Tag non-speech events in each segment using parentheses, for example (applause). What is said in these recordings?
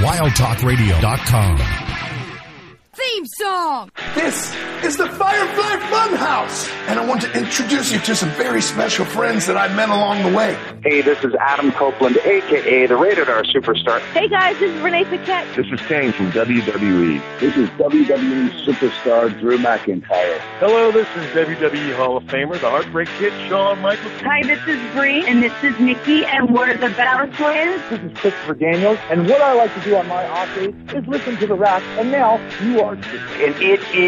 wildtalkradio.com. Theme song! This is the Firefly Funhouse, and I want to introduce you to some very special friends that I met along the way. Hey, this is Adam Copeland, aka the Rated R Superstar. Hey guys, this is Renee Paquette. This is Kane from WWE. This is WWE superstar Drew McIntyre. Hello, this is WWE Hall of Famer, the Heartbreak Kid, Shawn Michaels. Hi, this is Brie, and this is Nikki, and we're the Bella Twins. This is Christopher Daniels, and what I like to do on my off days is listen to the Rack, and now you are. And it is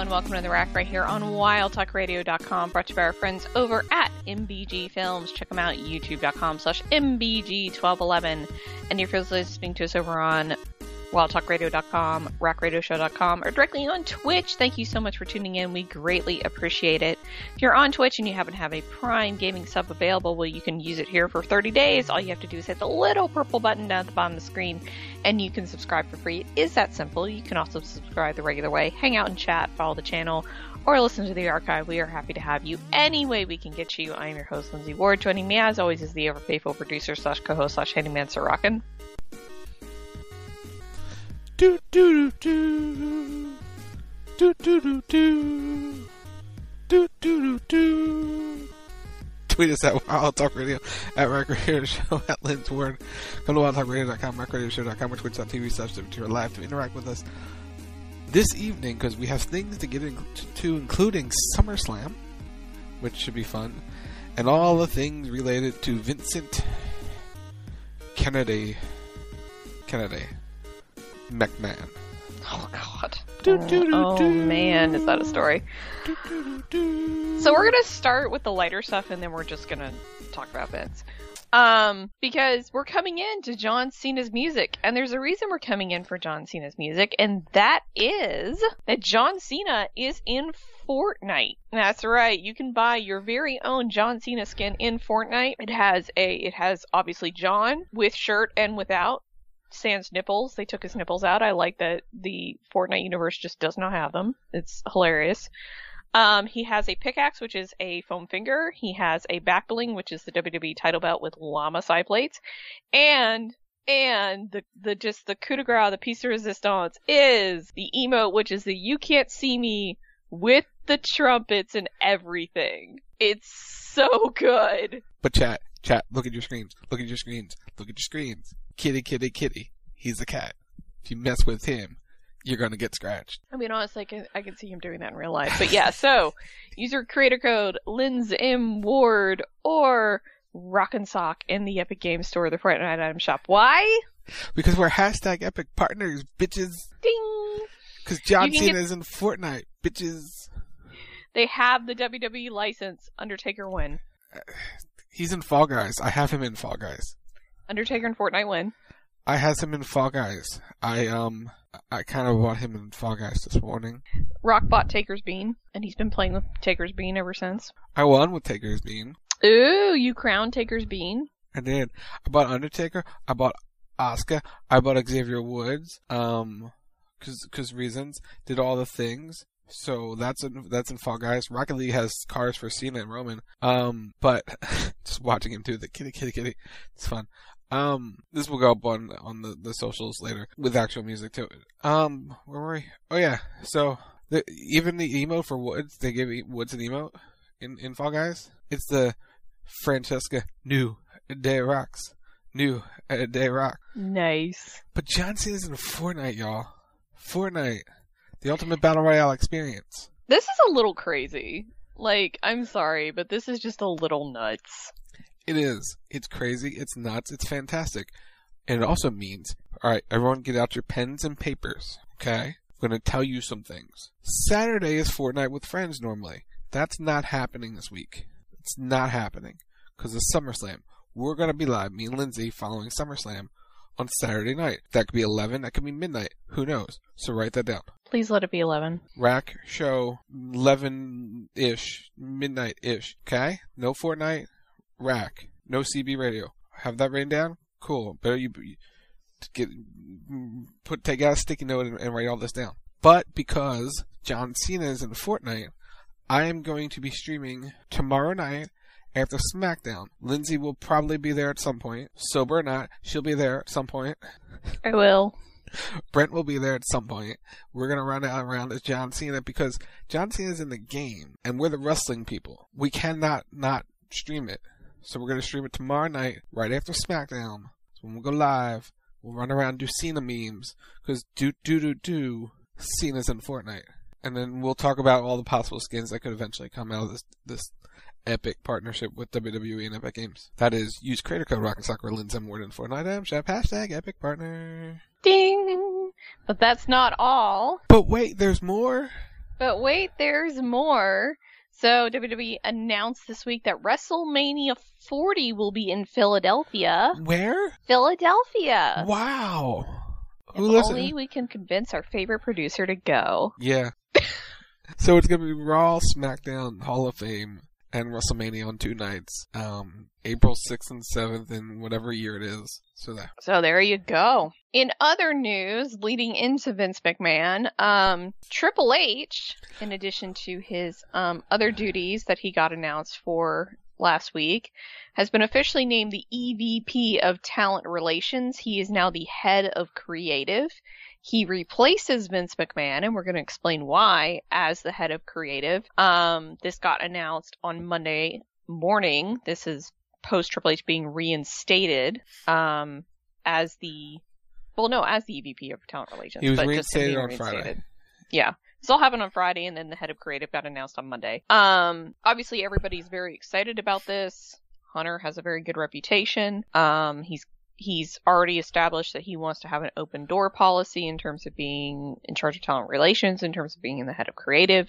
Everyone. Welcome to the Rack right here on WildTalkRadio.com, brought to you by our friends over at MBG Films. Check them out, YouTube.com slash MBG1211. And if you're listening to us over on WildTalkRadio.com, RackRadioShow.com, or directly on Twitch, thank you so much for tuning in. We greatly appreciate it. If you're on Twitch and you happen to have a Prime Gaming sub available, well, you can use it here for 30 days. All you have to do is hit the little purple button down at the bottom of the screen, and you can subscribe for free. It is that simple. You can also subscribe the regular way, hang out and chat, follow the channel, or listen to the archive. We are happy to have you any way we can get you. I am your host, Lindsey Ward. Joining me, as always, is the ever faithful producer slash co-host slash handyman, Sir Rockin'. Do do do do do do do do do do do. Tweet us at Wild Talk Radio, at Rack Radio Show, at Lynn's Word. Come to wildtalkradio.com, rackradioshow.com, or twitch.tv slash to live to interact with us this evening because we have things to get into, including SummerSlam, which should be fun, and all the things related to Vincent Kennedy. Kennedy. McMahon. Oh God. Oh man, is that a story? So we're gonna start with the lighter stuff, and then we're just gonna talk about Vince. Um, because we're coming in to John Cena's music, and there's a reason we're coming in for John Cena's music, and that is that John Cena is in Fortnite. That's right. You can buy your very own John Cena skin in Fortnite. It has a, it has obviously John with shirt and without. Sans nipples. They took his nipples out. I like that the Fortnite universe just does not have them. It's hilarious. Um, he has a pickaxe, which is a foam finger. He has a back bling, which is the WWE title belt with llama side plates. And, and the, the, just the coup de grace, the piece of resistance is the emote, which is the you can't see me with the trumpets and everything. It's so good. But chat, chat, look at your screens. Look at your screens. Look at your screens. Kitty, kitty, kitty. He's a cat. If you mess with him, you're gonna get scratched. I mean, honestly, I can, I can see him doing that in real life. But yeah, (laughs) so user creator code Linz M Ward or Rockin' Sock in the Epic Games Store, the Fortnite item shop. Why? Because we're hashtag Epic partners, bitches. Ding. Because John can get- Cena's in Fortnite, bitches. They have the WWE license. Undertaker win. Uh, he's in Fall Guys. I have him in Fall Guys. Undertaker and Fortnite win. I has him in Fall Guys. I um I kind of bought him in Fall Guys this morning. Rock bought Taker's Bean, and he's been playing with Taker's Bean ever since. I won with Taker's Bean. Ooh, you crowned Taker's Bean. I did. I bought Undertaker. I bought Oscar. I bought Xavier Woods. Um, cause cause reasons. Did all the things. So that's in that's in Fall Guys. Rocket League has cars for Cena and Roman. Um, but (laughs) just watching him do the kitty kitty kitty, it's fun. Um, this will go up on on the, the socials later with actual music too. Um, where were we? Oh yeah. So the, even the emote for Woods, they give Woods an emote in in Fall Guys. It's the Francesca New Day Rocks. New Day Rock. Nice. But John Cena's in Fortnite, y'all. Fortnite. The ultimate battle royale experience. This is a little crazy. Like, I'm sorry, but this is just a little nuts. It is. It's crazy. It's nuts. It's fantastic. And it also means, alright, everyone get out your pens and papers. Okay? I'm gonna tell you some things. Saturday is Fortnite with friends normally. That's not happening this week. It's not happening. Cause of SummerSlam. We're gonna be live, me and Lindsey, following SummerSlam on Saturday night. That could be 11, that could be midnight. Who knows? So write that down. Please let it be 11. Rack show 11 ish, midnight ish. Okay? No Fortnite, rack. No CB radio. Have that written down? Cool. Better you get put take out a sticky note and, and write all this down. But because John Cena is in Fortnite, I am going to be streaming tomorrow night after SmackDown. Lindsey will probably be there at some point. Sober or not, she'll be there at some point. I will. (laughs) Brent will be there at some point. We're gonna run out around as John Cena because John Cena's in the game, and we're the wrestling people. We cannot not stream it. So we're gonna stream it tomorrow night, right after SmackDown. So when we go live, we'll run around and do Cena memes because do do do do Cena's in Fortnite, and then we'll talk about all the possible skins that could eventually come out of this this epic partnership with WWE and Epic Games. That is, use creator code Rock and Soccer Linz M Ward in Fortnite M Shop hashtag Epic Partner. Ding! But that's not all. But wait, there's more. But wait, there's more. So WWE announced this week that WrestleMania 40 will be in Philadelphia. Where? Philadelphia. Wow. If listen? only we can convince our favorite producer to go. Yeah. (laughs) so it's gonna be Raw, SmackDown, Hall of Fame, and WrestleMania on two nights. Um, April sixth and seventh, in whatever year it is. So that. So there you go. In other news, leading into Vince McMahon, um, Triple H, in addition to his um, other duties that he got announced for last week, has been officially named the EVP of Talent Relations. He is now the head of creative. He replaces Vince McMahon, and we're going to explain why as the head of creative. Um, this got announced on Monday morning. This is post Triple H being reinstated um, as the well, no, as the EVP of Talent Relations. He was but just him reinstated on Friday. Yeah. This all happened on Friday, and then the head of creative got announced on Monday. Um, obviously, everybody's very excited about this. Hunter has a very good reputation. Um, he's he's already established that he wants to have an open door policy in terms of being in charge of talent relations, in terms of being in the head of creative.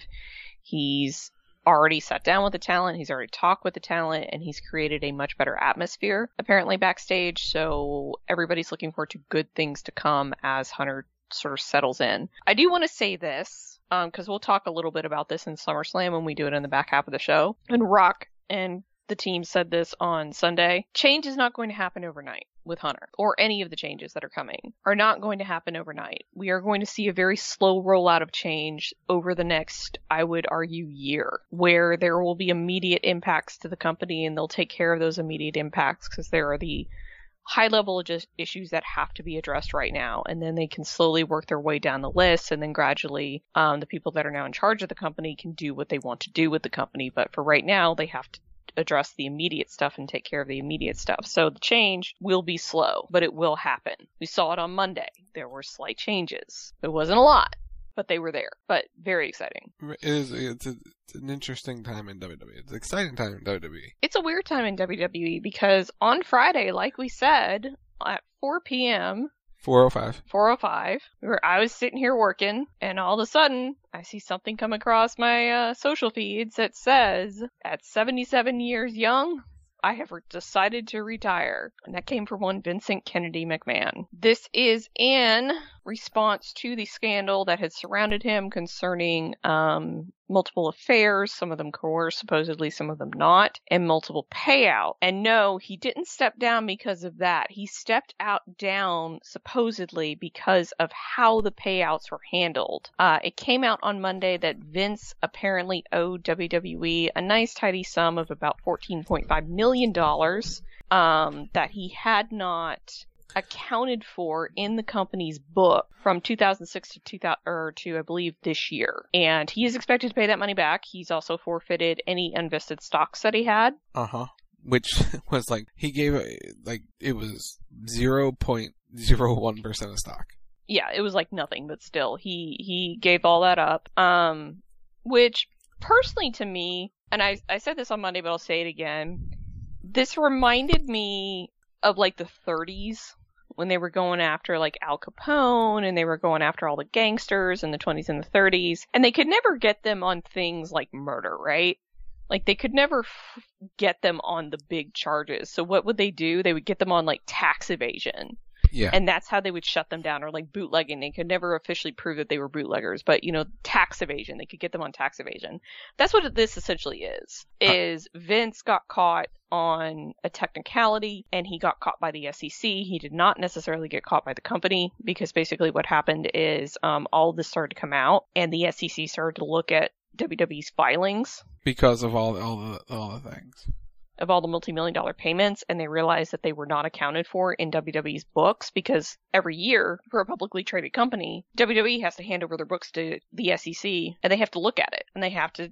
He's already sat down with the talent, he's already talked with the talent, and he's created a much better atmosphere apparently backstage. So everybody's looking forward to good things to come as Hunter sort of settles in. I do want to say this um, because we'll talk a little bit about this in SummerSlam when we do it in the back half of the show. And Rock and the team said this on Sunday. Change is not going to happen overnight with Hunter, or any of the changes that are coming are not going to happen overnight. We are going to see a very slow rollout of change over the next, I would argue, year, where there will be immediate impacts to the company and they'll take care of those immediate impacts because there are the high level issues that have to be addressed right now and then they can slowly work their way down the list and then gradually um, the people that are now in charge of the company can do what they want to do with the company but for right now they have to address the immediate stuff and take care of the immediate stuff. So the change will be slow, but it will happen. We saw it on Monday. There were slight changes. It wasn't a lot, but they were there. But very exciting. It is. It's, a, it's an interesting time in WWE. It's an exciting time in WWE. It's a weird time in WWE because on Friday, like we said, at 4 p.m., 405. 405. Where I was sitting here working, and all of a sudden, I see something come across my uh, social feeds that says, at 77 years young, I have decided to retire. And that came from one Vincent Kennedy McMahon. This is in response to the scandal that had surrounded him concerning um, multiple affairs, some of them coerced, supposedly, some of them not, and multiple payout. And no, he didn't step down because of that. He stepped out down supposedly because of how the payouts were handled. Uh, it came out on Monday that Vince apparently owed WWE a nice tidy sum of about $14.5 million um, that he had not accounted for in the company's book from 2006 to 2000 or to I believe this year. And he is expected to pay that money back. He's also forfeited any unvested stocks that he had. Uh-huh. Which (laughs) was like he gave like it was 0.01% of stock. Yeah, it was like nothing, but still he he gave all that up. Um which personally to me, and I I said this on Monday but I'll say it again. This reminded me of like the 30s when they were going after like Al Capone and they were going after all the gangsters in the 20s and the 30s, and they could never get them on things like murder, right? Like they could never f- get them on the big charges. So what would they do? They would get them on like tax evasion. Yeah. And that's how they would shut them down or like bootlegging. They could never officially prove that they were bootleggers, but you know, tax evasion. They could get them on tax evasion. That's what this essentially is. Is Vince got caught on a technicality and he got caught by the SEC. He did not necessarily get caught by the company because basically what happened is um, all this started to come out and the SEC started to look at WWE's filings because of all all the all the things of all the multi-million dollar payments and they realized that they were not accounted for in WWE's books because every year for a publicly traded company, WWE has to hand over their books to the SEC and they have to look at it and they have to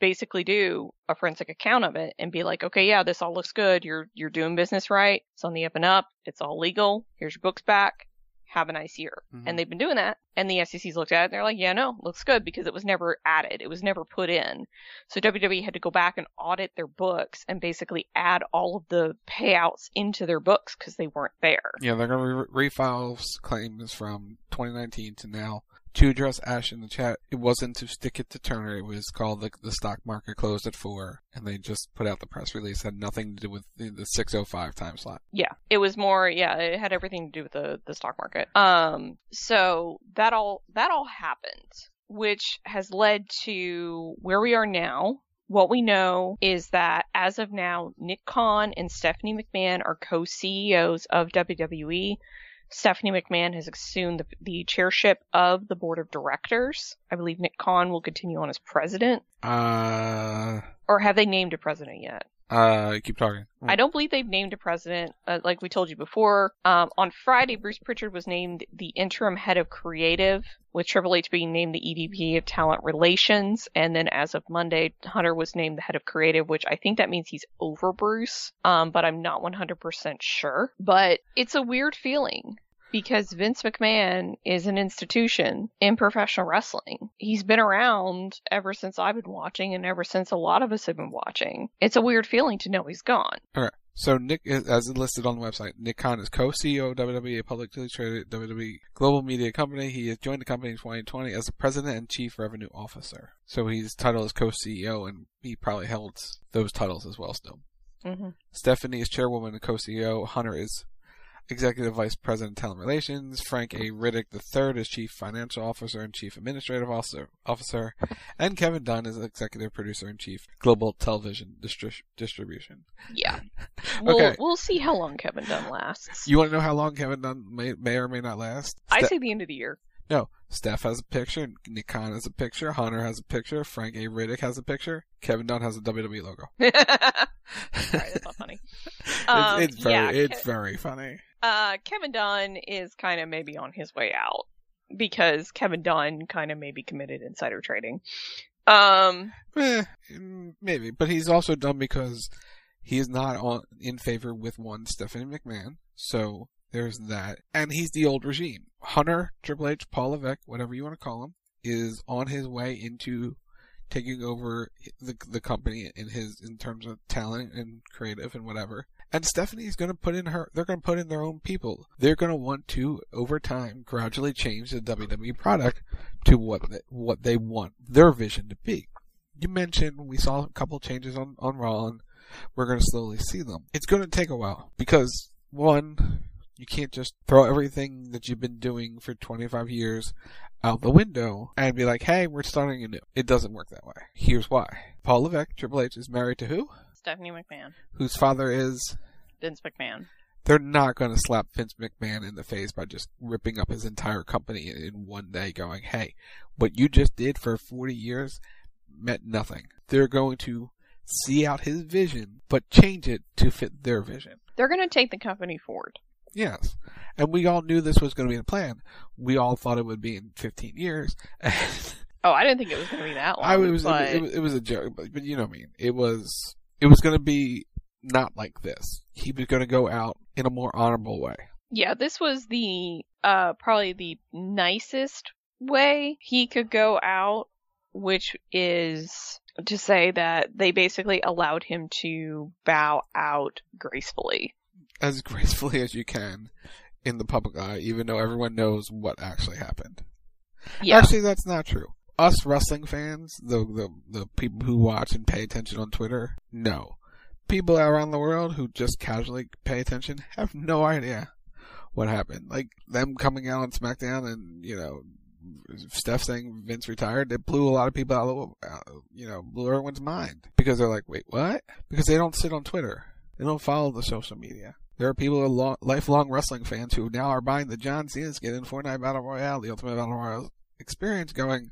basically do a forensic account of it and be like, okay, yeah, this all looks good. You're you're doing business right. It's on the up and up. It's all legal. Here's your books back. Have a nice year. Mm-hmm. And they've been doing that. And the SEC's looked at it and they're like, yeah, no, looks good because it was never added. It was never put in. So WWE had to go back and audit their books and basically add all of the payouts into their books because they weren't there. Yeah, they're going to re- refile claims from 2019 to now. To address Ash in the chat, it wasn't to stick it to Turner. It was called the, the stock market closed at four, and they just put out the press release. It had nothing to do with the, the 605 time slot. Yeah, it was more. Yeah, it had everything to do with the the stock market. Um, so that all that all happened, which has led to where we are now. What we know is that as of now, Nick Khan and Stephanie McMahon are co-CEOs of WWE. Stephanie McMahon has assumed the, the, chairship of the board of directors. I believe Nick Khan will continue on as president. Uh. Or have they named a president yet? Uh, keep talking. I don't believe they've named a president, uh, like we told you before. Um, on Friday, Bruce Pritchard was named the interim head of creative, with Triple H being named the EVP of talent relations. And then as of Monday, Hunter was named the head of creative, which I think that means he's over Bruce. Um, but I'm not 100% sure. But it's a weird feeling because Vince McMahon is an institution in professional wrestling. He's been around ever since I've been watching and ever since a lot of us have been watching. It's a weird feeling to know he's gone. All right. So Nick, as listed on the website, Nick Khan is co-CEO of WWE, a publicly traded WWE global media company. He has joined the company in 2020 as the president and chief revenue officer. So his title is co-CEO, and he probably held those titles as well still. Mm-hmm. Stephanie is chairwoman and co-CEO. Hunter is Executive Vice President Talent Relations, Frank A. Riddick III is Chief Financial Officer and Chief Administrative Officer, officer and Kevin Dunn is Executive Producer and Chief Global Television Distri- Distribution. Yeah. (laughs) We'll, okay. we'll see how long Kevin Dunn lasts. You want to know how long Kevin Dunn may, may or may not last? I say the end of the year. No, Steph has a picture, Nick Khan has a picture, Hunter has a picture, Frank A. Riddick has a picture, Kevin Dunn has a WWE logo. (laughs) Sorry, that's not funny. Um, (laughs) it's, it's very, yeah, it's Ke- very funny. Uh, Kevin Dunn is kind of maybe on his way out because Kevin Dunn kind of maybe committed insider trading. Um, eh, maybe, but he's also dumb because he is not on in favor with one Stephanie McMahon. So there's that, and he's the old regime. Hunter, Triple H, Paul Levesque, whatever you want to call him, is on his way into taking over the the company in his in terms of talent and creative and whatever. And Stephanie's going to put in her. They're going to put in their own people. They're going to want to over time gradually change the WWE product to what they, what they want their vision to be. You mentioned we saw a couple changes on on Raw, and we're going to slowly see them. It's going to take a while because one, you can't just throw everything that you've been doing for 25 years out the window and be like, hey, we're starting anew. It doesn't work that way. Here's why. Paul Levesque, Triple H, is married to who? Stephanie McMahon. Whose father is? Vince McMahon. They're not going to slap Vince McMahon in the face by just ripping up his entire company in one day going, hey, what you just did for 40 years meant nothing. They're going to see out his vision, but change it to fit their vision. They're going to take the company forward. Yes. And we all knew this was going to be the plan. We all thought it would be in 15 years. (laughs) oh, I didn't think it was going to be that long. I, it, was, but... it, it, it, was a joke, but, but you know what I mean. It was, it was going to be not like this. He was going to go out in a more honorable way. Yeah, this was the, uh, probably the nicest way he could go out, which is to say that they basically allowed him to bow out gracefully as (laughs) gracefully as you can in the public eye, even though everyone knows what actually happened. Yeah. Actually, that's not true. Us wrestling fans, the, the the people who watch and pay attention on Twitter, no. People around the world who just casually pay attention have no idea what happened. Like them coming out on SmackDown and you know Steph saying Vince retired, it blew a lot of people out of, you know, blew everyone's mind. Because they're like, wait, what? Because they don't sit on Twitter. They don't follow the social media. There are people who are long, lifelong wrestling fans who now are buying the John Cena skin in Fortnite Battle Royale, the Ultimate Battle Royale experience, going,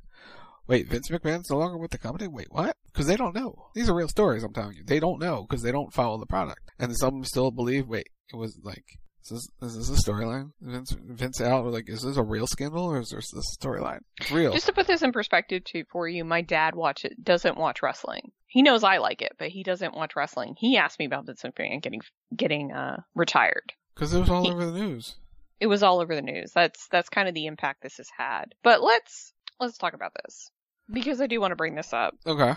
wait, Vince McMahon's no longer with the company? Wait, what? Because they don't know. These are real stories, I'm telling you. They don't know because they don't follow the product. And some still believe, wait, it was like, is this, is this a storyline? Vince, Vince out, like, is this a real scandal or is this a storyline? It's real. Just to put this in perspective too for you, my dad watch it doesn't watch wrestling. He knows I like it, but he doesn't watch wrestling. He asked me about Vince McMahon getting getting uh, retired because it was all he, over the news. It was all over the news. That's that's kind of the impact this has had. But let's let's talk about this because I do want to bring this up. Okay.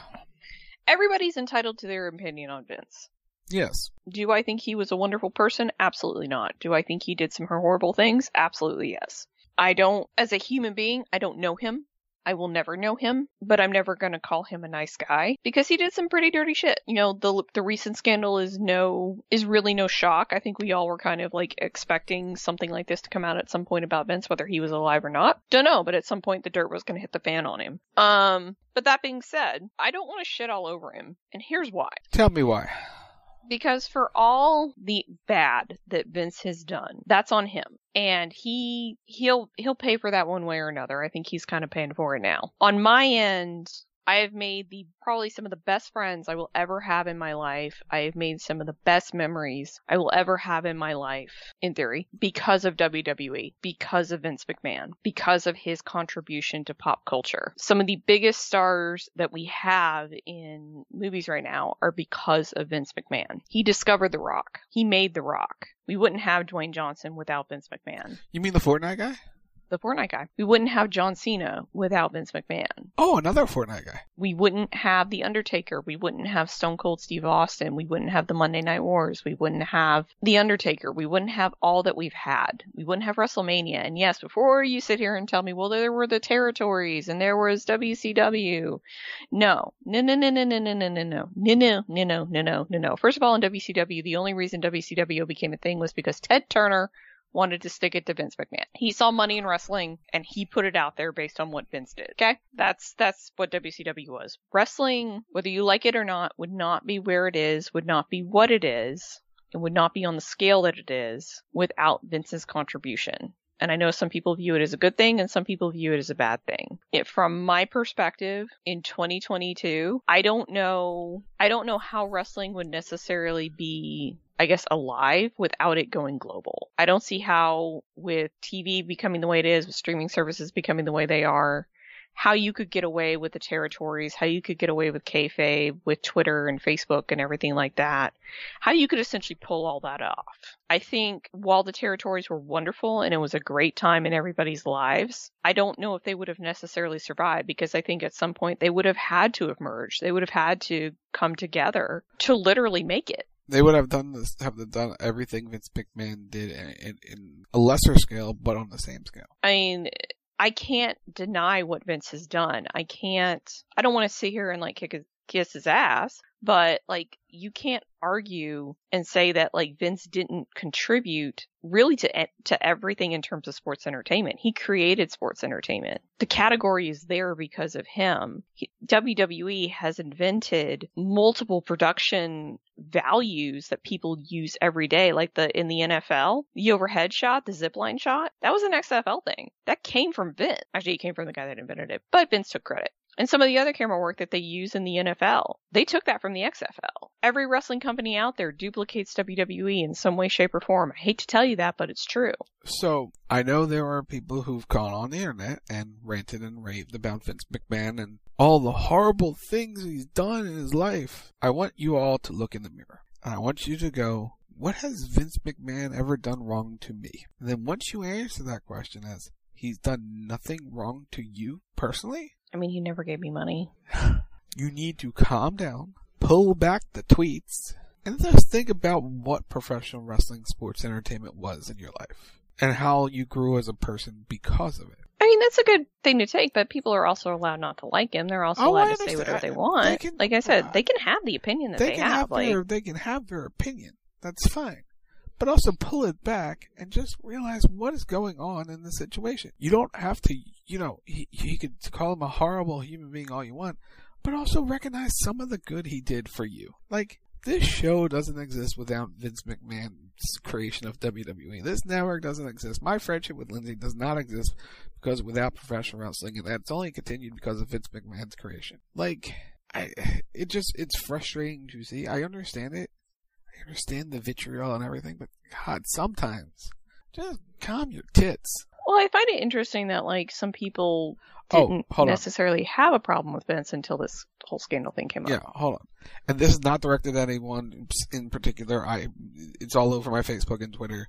Everybody's entitled to their opinion on Vince. Yes. Do I think he was a wonderful person? Absolutely not. Do I think he did some horrible things? Absolutely yes. I don't, as a human being, I don't know him. I will never know him, but I'm never going to call him a nice guy because he did some pretty dirty shit. You know, the the recent scandal is no is really no shock. I think we all were kind of like expecting something like this to come out at some point about Vince whether he was alive or not. Don't know, but at some point the dirt was going to hit the fan on him. Um, but that being said, I don't want to shit all over him, and here's why. Tell me why because for all the bad that Vince has done, that's on him. And he he'll he'll pay for that one way or another. I think he's kind of paying for it now. On my end, I have made the probably some of the best friends I will ever have in my life. I have made some of the best memories I will ever have in my life, in theory, because of WWE, because of Vince McMahon, because of his contribution to pop culture. Some of the biggest stars that we have in movies right now are because of Vince McMahon. He discovered The Rock. He made The Rock. We wouldn't have Dwayne Johnson without Vince McMahon. You mean the Fortnite guy? The Fortnite guy. We wouldn't have John Cena without Vince McMahon. Oh, another Fortnite guy. We wouldn't have The Undertaker. We wouldn't have Stone Cold Steve Austin. We wouldn't have the Monday Night Wars. We wouldn't have The Undertaker. We wouldn't have all that we've had. We wouldn't have WrestleMania. And yes, before you sit here and tell me, well, there were the territories and there was WCW. No. No, no, no, no, no, no, no, no, no. No, no, no, no, no, no, no, no. First of all, in WCW, the only reason WCW became a thing was because Ted Turner wanted to stick it to Vince McMahon. He saw money in wrestling and he put it out there based on what Vince did. Okay? That's that's what WCW was. Wrestling, whether you like it or not, would not be where it is, would not be what it is, it would not be on the scale that it is without Vince's contribution. And I know some people view it as a good thing and some people view it as a bad thing. It, from my perspective in 2022, I don't know, I don't know how wrestling would necessarily be I guess, alive without it going global. I don't see how, with TV becoming the way it is, with streaming services becoming the way they are, how you could get away with the territories, how you could get away with kayfabe, with Twitter and Facebook and everything like that, how you could essentially pull all that off. I think while the territories were wonderful and it was a great time in everybody's lives, I don't know if they would have necessarily survived because I think at some point they would have had to have merged. They would have had to come together to literally make it they would have done this, have done everything Vince McMahon did in, in, in, a lesser scale, but on the same scale. I mean, I can't deny what Vince has done. I can't. I don't want to sit here and like kick his, kiss his ass, but like you can't argue and say that like Vince didn't contribute really to to everything in terms of sports entertainment. He created sports entertainment. The category is there because of him. He, WWE has invented multiple production values that people use every day, like the in the NFL, the overhead shot, the zip line shot. That was an XFL thing. That came from Vince. Actually, it came from the guy that invented it, but Vince took credit. And some of the other camera work that they use in the NFL, they took that from the XFL. Every wrestling company out there duplicates WWE in some way, shape, or form. I hate to tell you that, but it's true. So, I know there are people who've gone on the internet and ranted and raved about Vince McMahon and all the horrible things he's done in his life. I want you all to look in the mirror. And I want you to go, what has Vince McMahon ever done wrong to me? And then once you answer that question as, he's done nothing wrong to you personally, I mean, he never gave me money. (laughs) You need to calm down, pull back the tweets, and just think about what professional wrestling sports entertainment was in your life and how you grew as a person because of it. I mean, that's a good thing to take, but people are also allowed not to like him. They're also oh, allowed to say whatever they want. They can, like I said, uh, they can have the opinion that they, they have. have like, their, they can have their opinion. That's fine but also pull it back and just realize what is going on in the situation. You don't have to, you know, he, he could call him a horrible human being all you want, but also recognize some of the good he did for you. Like, this show doesn't exist without Vince McMahon's creation of WWE. This network doesn't exist. My friendship with Lindsey does not exist because without professional wrestling, and that's only continued because of Vince McMahon's creation. Like, I, it just, it's frustrating to see. I understand it. I understand the vitriol and everything, but God, sometimes just calm your tits. Well, I find it interesting that like some people oh, didn't oh, necessarily on. have a problem with Vince until this whole scandal thing came up. Yeah, hold on. And this is not directed at anyone in particular. I it's all over my Facebook and Twitter.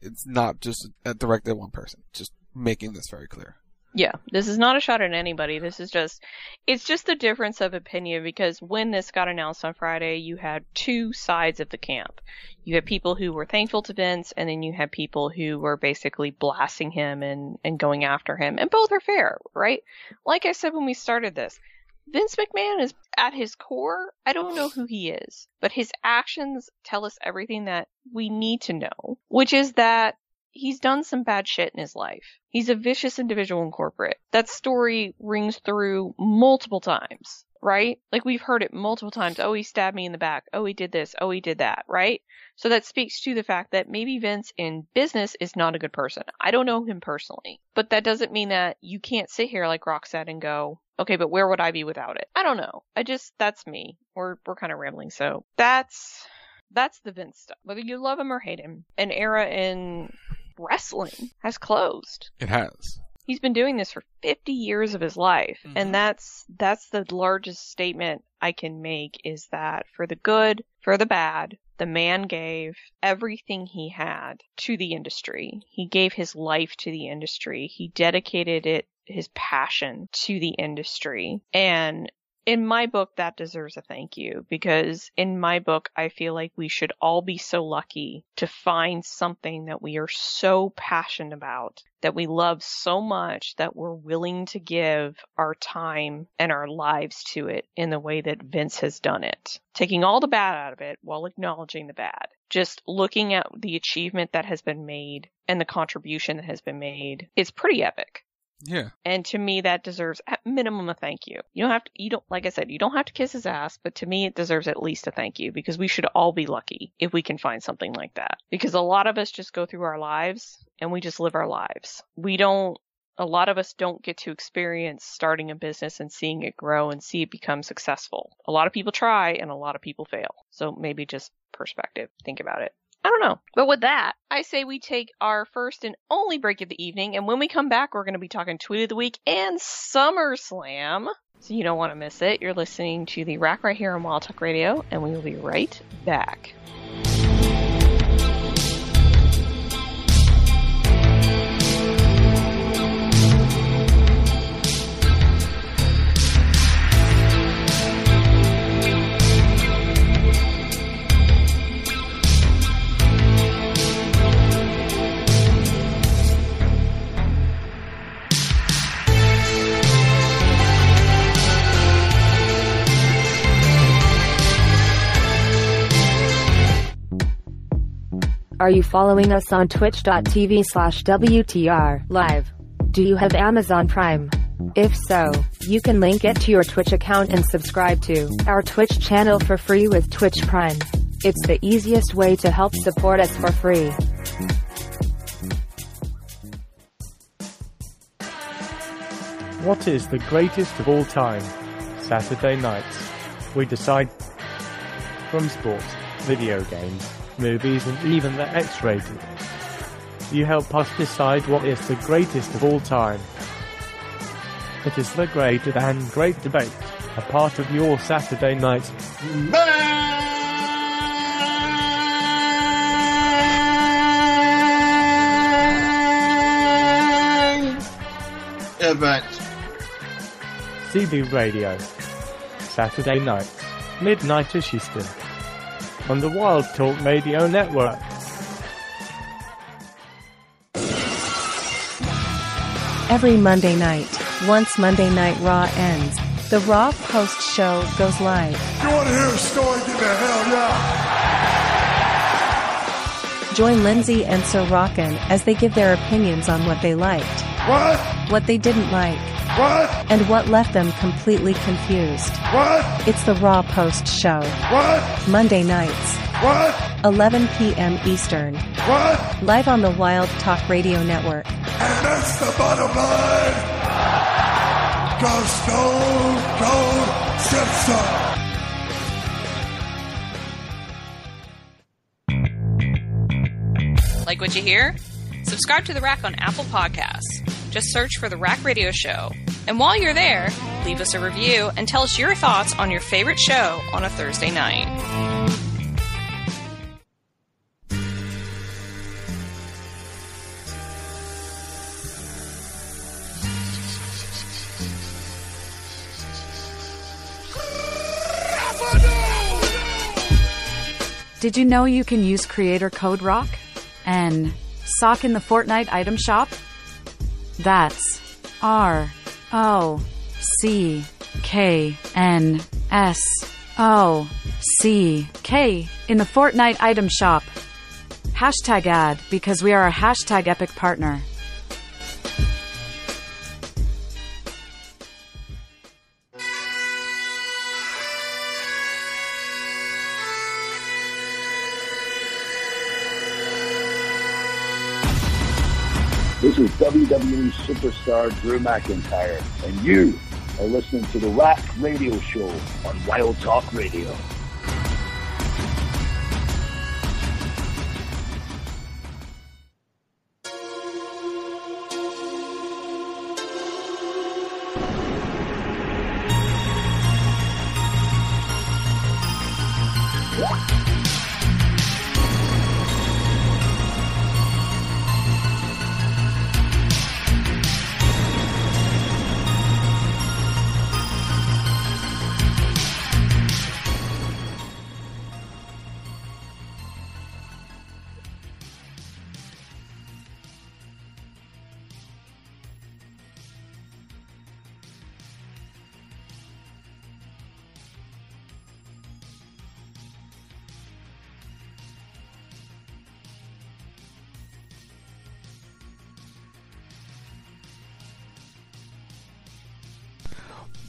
It's not just directed at one person. Just making this very clear. Yeah, this is not a shot at anybody. This is just, it's just a difference of opinion because when this got announced on Friday, you had two sides of the camp. You had people who were thankful to Vince, and then you had people who were basically blasting him and, and going after him. And both are fair, right? Like I said when we started this, Vince McMahon is at his core, I don't know who he is, but his actions tell us everything that we need to know, which is that he's done some bad shit in his life. He's a vicious individual in corporate. That story rings through multiple times, right? Like we've heard it multiple times. Oh, he stabbed me in the back. Oh, he did this. Oh, he did that, right? So that speaks to the fact that maybe Vince in business is not a good person. I don't know him personally, but that doesn't mean that you can't sit here like Rock said and go, okay, but where would I be without it? I don't know. I just, that's me. We're, we're kind of rambling. So that's, that's the Vince stuff. Whether you love him or hate him, an era in wrestling has closed. It has. He's been doing this for 50 years of his life, mm-hmm. and that's that's the largest statement I can make is that for the good, for the bad, the man gave everything he had to the industry. He gave his life to the industry. He dedicated it his passion to the industry. And in my book, that deserves a thank you because in my book, I feel like we should all be so lucky to find something that we are so passionate about, that we love so much that we're willing to give our time and our lives to it in the way that Vince has done it. Taking all the bad out of it while acknowledging the bad. Just looking at the achievement that has been made and the contribution that has been made. It's pretty epic. Yeah. And to me, that deserves at minimum a thank you. You don't have to, you don't, like I said, you don't have to kiss his ass, but to me, it deserves at least a thank you because we should all be lucky if we can find something like that. Because a lot of us just go through our lives and we just live our lives. We don't, a lot of us don't get to experience starting a business and seeing it grow and see it become successful. A lot of people try and a lot of people fail. So maybe just perspective. Think about it. I don't know. But with that, I say we take our first and only break of the evening, and when we come back, we're going to be talking Tweet of the Week and SummerSlam. So you don't want to miss it. You're listening to the Rack right here on Wild Talk Radio, and we will be right back. Are you following us on twitch.tv slash WTR live? Do you have Amazon Prime? If so, you can link it to your Twitch account and subscribe to our Twitch channel for free with Twitch Prime. It's the easiest way to help support us for free. What is the greatest of all time? Saturday nights. We decide from sports, video games, movies, and even the X-rated. You help us decide what is the greatest of all time. It is the great and great debate, a part of your Saturday night. Event. CB Radio. Saturday nights, midnight-ish Eastern on the Wild Talk Radio Network. Every Monday night, once Monday Night Raw ends, the Raw post show goes live. You want to hear a story? Get the hell yeah! Join Lindsey and Sir Rockin as they give their opinions on what they liked, what, what they didn't like, what, and what left them completely confused. What? It's the Raw Post Show. What? Monday nights. What? 11 p.m. Eastern. What? Live on the Wild Talk Radio Network. And that's the bottom line. Go Stone Cold Simpson. Like what you hear? Subscribe to The Rack on Apple Podcasts. Just search for The Rack Radio Show. And while you're there, leave us a review and tell us your thoughts on your favorite show on a Thursday night. Did you know you can use creator code ROCK and sock in the Fortnite item shop? That's R O C K N S O C K in the Fortnite item shop. Hashtag ad because we are a hashtag epic partner. WWE superstar Drew McIntyre, and you are listening to the Rack Radio Show on Wild Talk Radio.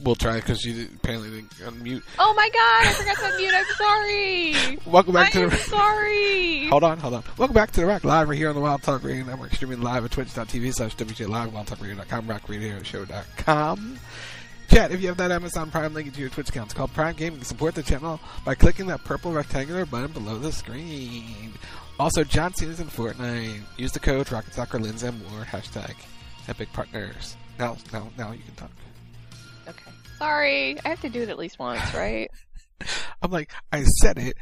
We'll try because you apparently didn't unmute. Oh my god, I forgot to unmute. I'm sorry. (laughs) Welcome back I to the. sorry. Hold on, hold on. Welcome back to the Rack Live. We're here on the Wild Talk Radio Network, streaming live at twitch.tv slash WJ Live, wildtalkradio.com, rackradioshow.com. Chat, if you have that Amazon Prime link to your Twitch account, it's called Prime Gaming. Support the channel by clicking that purple rectangular button below the screen. Also, John Cena's in Fortnite. Use the code Rocket Soccer Lindsay Moore hashtag Epic Partners. Now, now, now you can talk. Sorry, I have to do it at least once, right? (laughs) I'm like, I said it,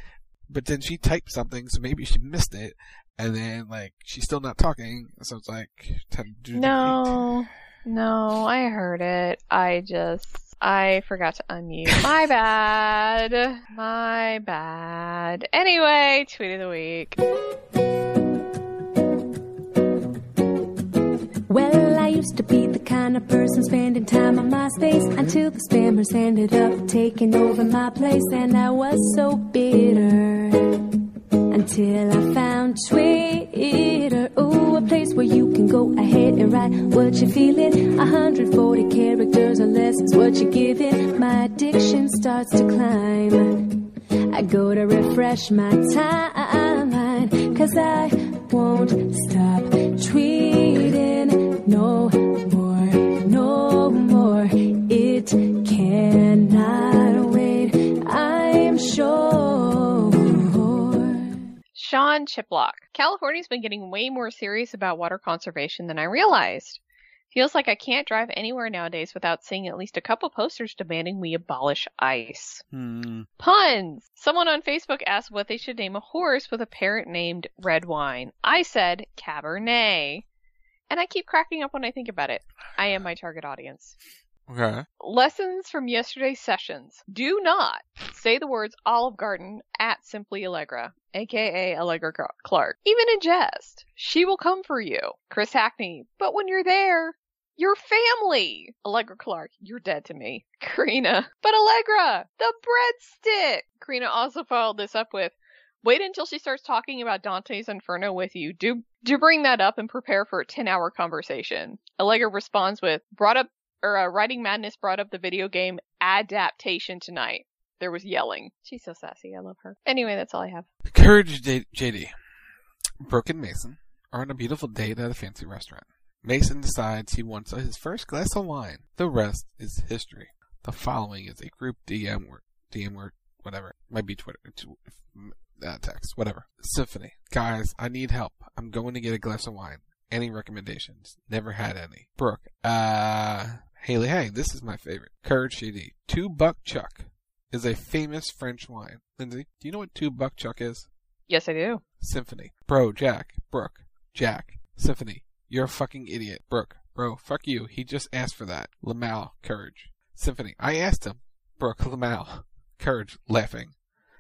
but then she typed something, so maybe she missed it, and then like she's still not talking, so it's like time to do No, no, I heard it. I just I forgot to unmute. My (laughs) bad. My bad. Anyway, tweet of the week. Used to be the kind of person spending time on MySpace until the spammers ended up taking over my place, and I was so bitter until I found Twitter. Ooh, a place where you can go ahead and write what you're feeling. 140 characters or less is what you're giving. My addiction starts to climb. I go to refresh my timeline, cause I won't stop tweeting no more, no more. It cannot wait, I'm sure. Sean Chiplock. California's been getting way more serious about water conservation than I realized. Feels like I can't drive anywhere nowadays without seeing at least a couple posters demanding we abolish ice. Hmm. Puns! Someone on Facebook asked what they should name a horse with a parent named red wine. I said Cabernet. And I keep cracking up when I think about it. I am my target audience. Okay. Lessons from yesterday's sessions. Do not say the words Olive Garden at Simply Allegra, aka Allegra Clark, even in jest. She will come for you. Chris Hackney. But when you're there, your family. Allegra Clark, you're dead to me. Karina. But Allegra, the breadstick. Karina also followed this up with, Wait until she starts talking about Dante's Inferno with you. Do do bring that up and prepare for a 10-hour conversation. Allegra responds with, brought up or uh, Writing Madness brought up the video game adaptation tonight. There was yelling. She's so sassy. I love her. Anyway, that's all I have. Courage, J- JD. Brooke and Mason are on a beautiful date at a fancy restaurant. Mason decides he wants his first glass of wine. The rest is history. The following is a group DM word, DM word, whatever. Might be Twitter, uh, text, whatever. Symphony. Guys, I need help. I'm going to get a glass of wine. Any recommendations? Never had any. Brooke. Uh, Haley, hey, this is my favorite. Courage CD. Two Buck Chuck is a famous French wine. Lindsay, do you know what Two Buck Chuck is? Yes, I do. Symphony. Bro, Jack. Brooke. Jack. Symphony. You're a fucking idiot. Brooke. Bro, fuck you. He just asked for that. Lamal. Courage. Symphony. I asked him. Brooke. Lamal. Courage. Laughing.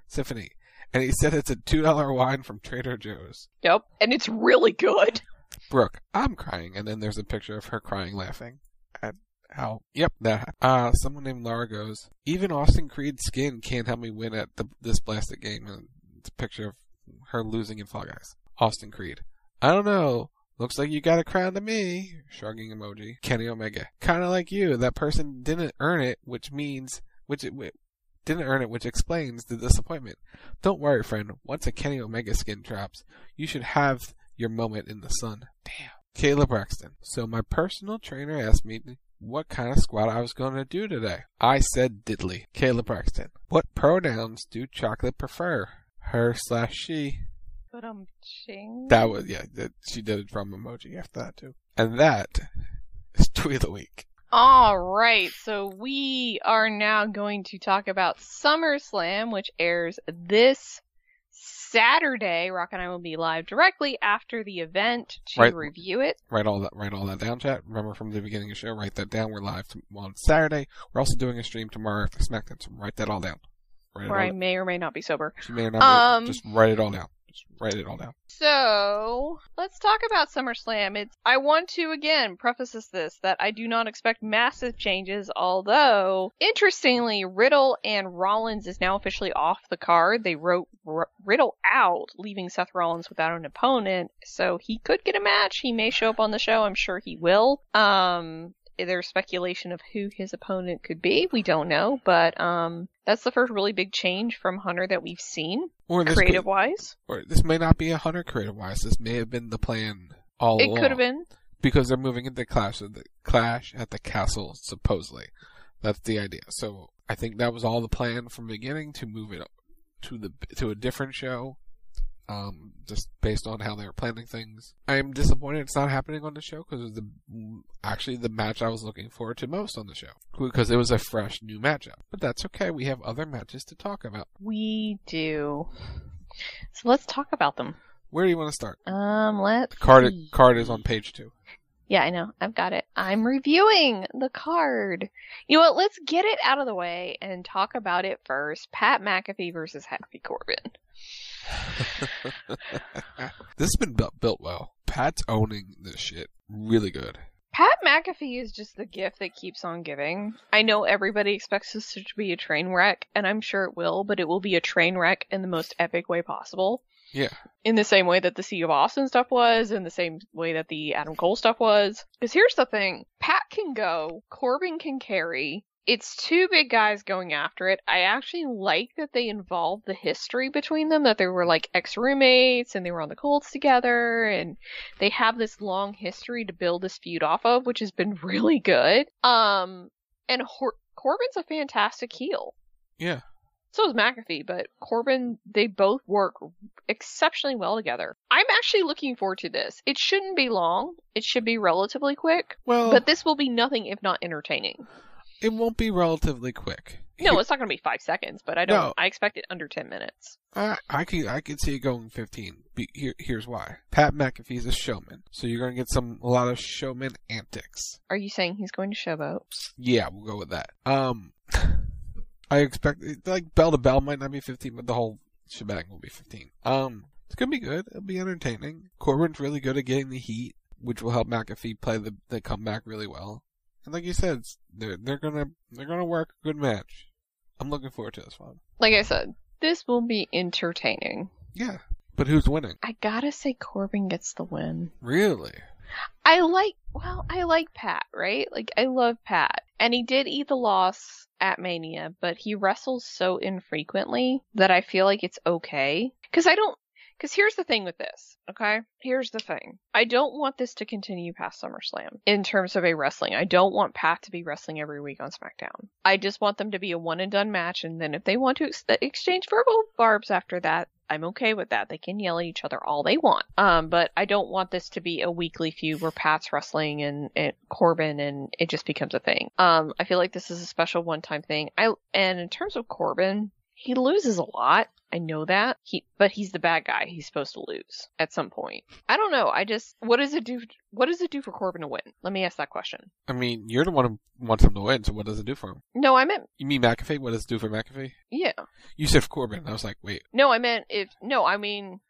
Symphony. And he said it's a $2 wine from Trader Joe's. Yep. And it's really good. Brooke, I'm crying, and then there's a picture of her crying, laughing at how. Yep, that. Uh, someone named Laura goes. Even Austin Creed's skin can't help me win at the, this plastic game. And it's a picture of her losing in Fall Guys. Austin Creed. I don't know. Looks like you got a crown to me. Shrugging emoji. Kenny Omega. Kind of like you. That person didn't earn it, which means which it, didn't earn it, which explains the disappointment. Don't worry, friend. Once a Kenny Omega skin drops, you should have your moment in the sun. Damn. Kayla Braxton. So my personal trainer asked me what kind of squat I was going to do today. I said diddly. Kayla Braxton. What pronouns do chocolate prefer? Her slash she. But I'm ching. That was yeah. That, she did it from emoji after that too. And that is tweet of the week. All right, so we are now going to talk about SummerSlam, which airs this Saturday. Rock and I will be live directly after the event to Right. review it. Write all that. Write all that down, chat. Remember from the beginning of the show. Write that down. We're live on Saturday. We're also doing a stream tomorrow after SmackDown. So write that all down. Write Where all I down. may or may not be sober. She may or not. Um, be, just write it all down. Write it all down. So let's talk about SummerSlam. It's I want to again preface this that I do not expect massive changes, although interestingly, Riddle and Rollins is now officially off the card. They wrote R- Riddle out, leaving Seth Rollins without an opponent, so he could get a match. He may show up on the show. I'm sure he will. Um, there's speculation of who his opponent could be. We don't know, but um, that's the first really big change from Hunter that we've seen, Or creative could- wise. Or this may not be a hunter creative wise. This may have been the plan all It along. It could have been. because they're moving into clash at the clash at the castle supposedly. That's the idea. So I think that was all the plan from the beginning to move it to the to a different show. Um, just based on how they were planning things. I am disappointed it's not happening on the show because it was the actually the match I was looking forward to most on the show because it was a fresh new matchup. But that's okay. We have other matches to talk about. We do. So let's talk about them. Where do you want to start? Um, let's. Card see. card is on page two. Yeah, I know. I've got it. I'm reviewing the card. You know what? Let's get it out of the way and talk about it first. Pat McAfee versus Happy Corbin. (laughs) this has been built, built well. Pat's owning this shit really good. Pat McAfee is just the gift that keeps on giving. I know everybody expects this to be a train wreck, and I'm sure it will, but it will be a train wreck in the most epic way possible. Yeah. In the same way that the Sea of Austin stuff was, in the same way that the Adam Cole stuff was. Because here's the thing Pat can go, Corbin can carry. It's two big guys going after it. I actually like that they involved the history between them, that they were like ex roommates and they were on the Colts together, and they have this long history to build this feud off of, which has been (laughs) really good. Um, and Hor- Corbin's a fantastic heel. Yeah. So is McAfee, but Corbin, they both work exceptionally well together. I'm actually looking forward to this. It shouldn't be long. It should be relatively quick. Well, but this will be nothing if not entertaining. It won't be relatively quick. No, it's not going to be five seconds, but I don't. No. I expect it under ten minutes. I I can I can see it going 15. Be, here here's why. Pat McAfee is a showman, so you're going to get some a lot of showman antics. Are you saying he's going to showboat? Yeah, we'll go with that. Um, (laughs) I expect like bell to bell might not be 15, but the whole shebang will be 15. Um, it's gonna be good. It'll be entertaining. Corbin's really good at getting the heat, which will help McAfee play the the comeback really well. And like you said, they're they're gonna they're gonna work a good match. I'm looking forward to this one. Like I said, this will be entertaining. Yeah, but who's winning? I gotta say, Corbin gets the win. Really? I like, well, I like Pat, right? Like, I love Pat. And he did eat the loss at Mania, but he wrestles so infrequently that I feel like it's okay. Because I don't, because here's the thing with this, okay? Here's the thing. I don't want this to continue past SummerSlam in terms of a wrestling. I don't want Pat to be wrestling every week on SmackDown. I just want them to be a one and done match, and then if they want to ex- exchange verbal barbs after that, I'm okay with that. They can yell at each other all they want. Um, but I don't want this to be a weekly feud where Pat's wrestling and, and Corbin and it just becomes a thing. Um, I feel like this is a special one time thing. I and in terms of Corbin, he loses a lot. I know that. He but he's the bad guy. He's supposed to lose at some point. I don't know. I just what does it do what does it do for Corbin to win? Let me ask that question. I mean, you're the one who wants him to win, so what does it do for him? No, I meant You mean McAfee? What does it do for McAfee? yeah. You said for Corbin. I was like, wait, No, I meant if no, I mean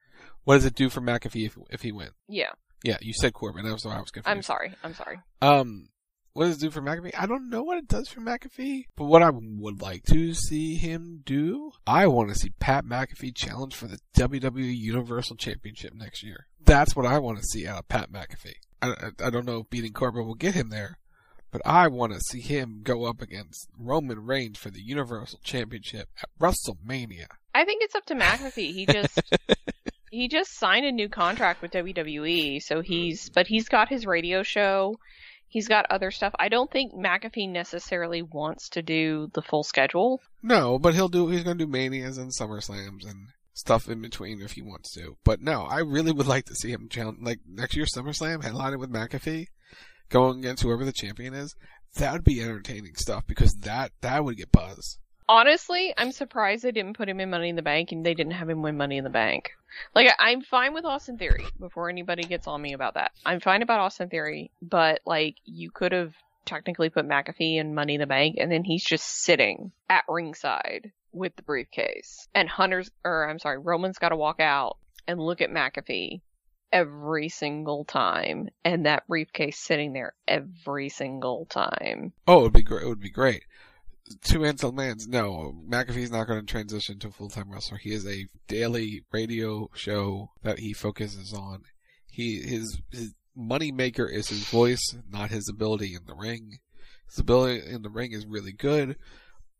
what does it do for McAfee if if he wins? yeah. Yeah, you said Corbin. That was why I was confused. I'm sorry. I'm sorry. Um, what does it do for McAfee? I don't know what it does for McAfee, but what I would like to see him do, I want to see Pat McAfee challenge for the WWE Universal Championship next year. That's what I want to see out of Pat McAfee. I, I, I don't know if beating Corbin will get him there, but I want to see him go up against Roman Reigns for the Universal Championship at WrestleMania. I think it's up to McAfee. He just (laughs) he just signed a new contract with WWE, so he's but he's got his radio show. He's got other stuff. I don't think McAfee necessarily wants to do the full schedule. No, but he'll do. He's going to do manias and SummerSlams and stuff in between if he wants to. But no, I really would like to see him challenge like next year's SummerSlam headlining with McAfee, going against whoever the champion is. That would be entertaining stuff because that that would get buzz. Honestly, I'm surprised they didn't put him in Money in the Bank and they didn't have him win Money in the Bank. Like, I'm fine with Austin Theory before anybody gets on me about that. I'm fine about Austin Theory, but like, you could have technically put McAfee in Money in the Bank and then he's just sitting at ringside with the briefcase. And Hunter's, or I'm sorry, Roman's got to walk out and look at McAfee every single time and that briefcase sitting there every single time. Oh, it would be great. It would be great. Two Ansel Mans, no, McAfee's not going to transition to a full-time wrestler. He is a daily radio show that he focuses on. He his his money maker is his voice, not his ability in the ring. His ability in the ring is really good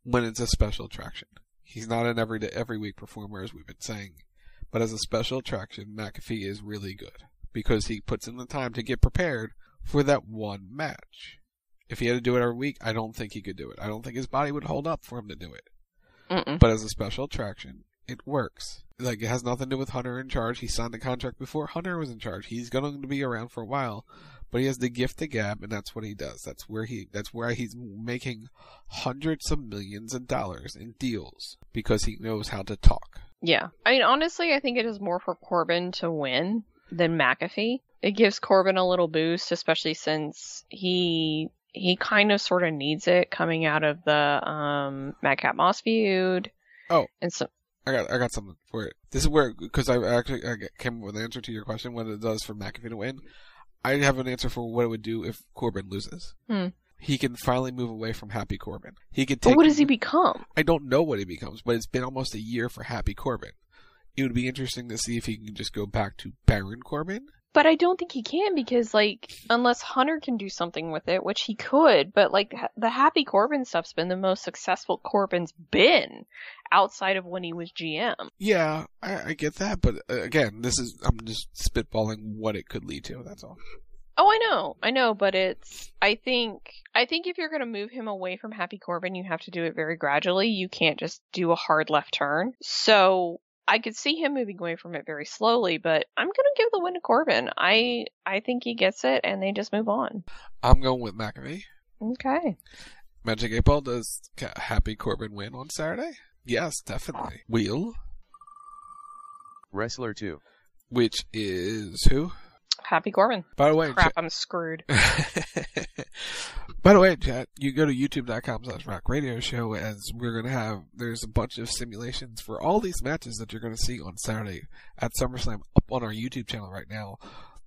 when it's a special attraction. He's not an every every week performer as we've been saying, but as a special attraction, McAfee is really good because he puts in the time to get prepared for that one match. If he had to do it every week, I don't think he could do it. I don't think his body would hold up for him to do it. Mm-mm. But as a special attraction, It works. Like it has nothing to do with Hunter in charge. He signed the contract before Hunter was in charge. He's going to be around for a while, but he has the gift to gab, and that's what he does. That's where he. That's where he's making hundreds of millions of dollars in deals because he knows how to talk. Yeah. I mean, honestly, I think it is more for Corbin to win than McAfee. It gives Corbin a little boost, especially since he he kind of sort of needs it coming out of the um Madcap Moss feud. Oh, and so I got I got something for it. This is where because I actually I came up with an answer to your question what it does for McAfee to win. I have an answer for what it would do if Corbin loses. Hmm. He can finally move away from Happy Corbin. He could But what does he become? I don't know what he becomes, but it's been almost a year for Happy Corbin. It would be interesting to see if he can just go back to Baron Corbin. But I don't think he can because, like, unless Hunter can do something with it, which he could, but like the Happy Corbin stuff's been the most successful Corbin's been outside of when he was GM. Yeah, I, I get that, but uh, again, this is I'm just spitballing what it could lead to. That's all. Oh, I know, I know, but it's. I think. I think if you're gonna move him away from Happy Corbin, you have to do it very gradually. You can't just do a hard left turn. So I could see him moving away from it very slowly, but I'm gonna give the win to Corbin. I I think he gets it, and they just move on. I'm going with McAfee. Okay. Magic 8 Ball does Happy Corbin win on Saturday? Yes, definitely. Wheel, Wrestler 2. which is who? Happy Corbin. By the way, Crap, chat- I'm screwed. (laughs) By the way, chat, you go to youtube.com slash rock radio show as we're going to have, there's a bunch of simulations for all these matches that you're going to see on Saturday at SummerSlam up on our YouTube channel right now.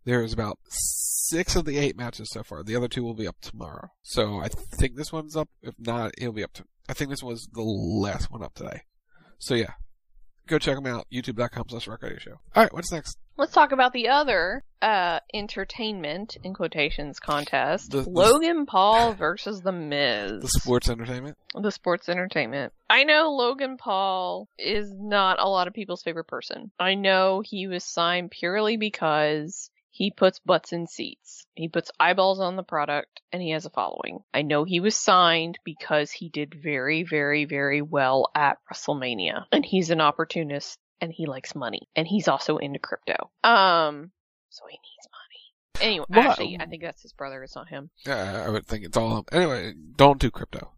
There's about six of the eight matches so far. The other two will be up tomorrow. So I think this one's up. If not, it'll be up to, I think this was the last one up today. So yeah, go check them out. YouTube.com slash rock radio show. Alright, what's next? Let's talk about the other uh entertainment in quotations contest. The- the- Logan Paul versus The Miz. The sports entertainment. the sports entertainment. I know Logan Paul is not a lot of people's favorite person. I know he was signed purely because he puts butts in seats. He puts eyeballs on the product and he has a following. I know he was signed because he did very, very, very well at WrestleMania and he's an opportunist and he likes money and he's also into crypto. Um, so he needs money. Anyway, Well, actually, I think that's his brother. It's not him. Yeah, I would think it's all, him. anyway, don't do crypto.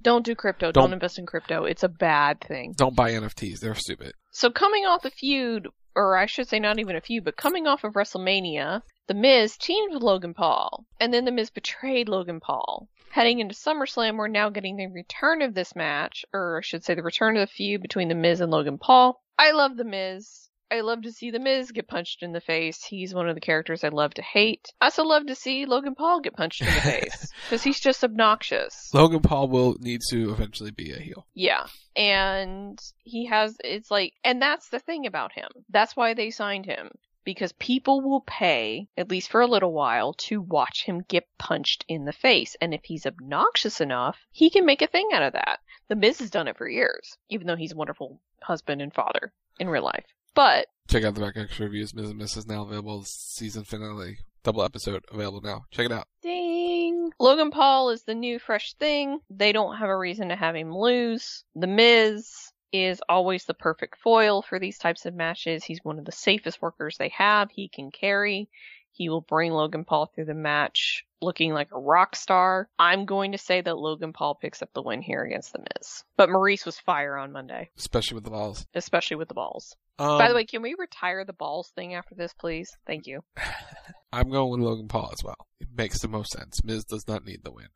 Don't do crypto. Don't, Don't- invest in crypto. It's a bad thing. Don't buy NFTs. They're stupid. So coming off the feud, or I should say not even a few, but coming off of WrestleMania, The Miz teamed with Logan Paul, and then The Miz betrayed Logan Paul. Heading into SummerSlam, we're now getting the return of this match, or I should say the return of the feud between The Miz and Logan Paul. I love The Miz. I love to see The Miz get punched in the face. He's one of the characters I love to hate. I also love to see Logan Paul get punched in the (laughs) face, because he's just obnoxious. Logan Paul will need to eventually be a heel. Yeah. And he has, it's like, and that's the thing about him. That's why they signed him. Because people will pay, at least for a little while, to watch him get punched in the face. And if he's obnoxious enough, he can make a thing out of that. The Miz has done it for years, even though he's a wonderful husband and father in real life. But Check out the back extra reviews. Miz and Mrs. is now available. Season finale, double episode available now. Check it out. Ding! Logan Paul is the new fresh thing. They don't have a reason to have him lose. The Miz is always the perfect foil for these types of matches. He's one of the safest workers they have. He can carry. He will bring Logan Paul through the match looking like a rock star. I'm going to say that Logan Paul picks up the win here against The Miz. But Maryse was fire on Monday, Especially with the balls. especially with the balls. Um, By the way, can we retire the balls thing after this, please? Thank you. (laughs) I'm going with Logan Paul as well. It makes the most sense. Miz does not need the win.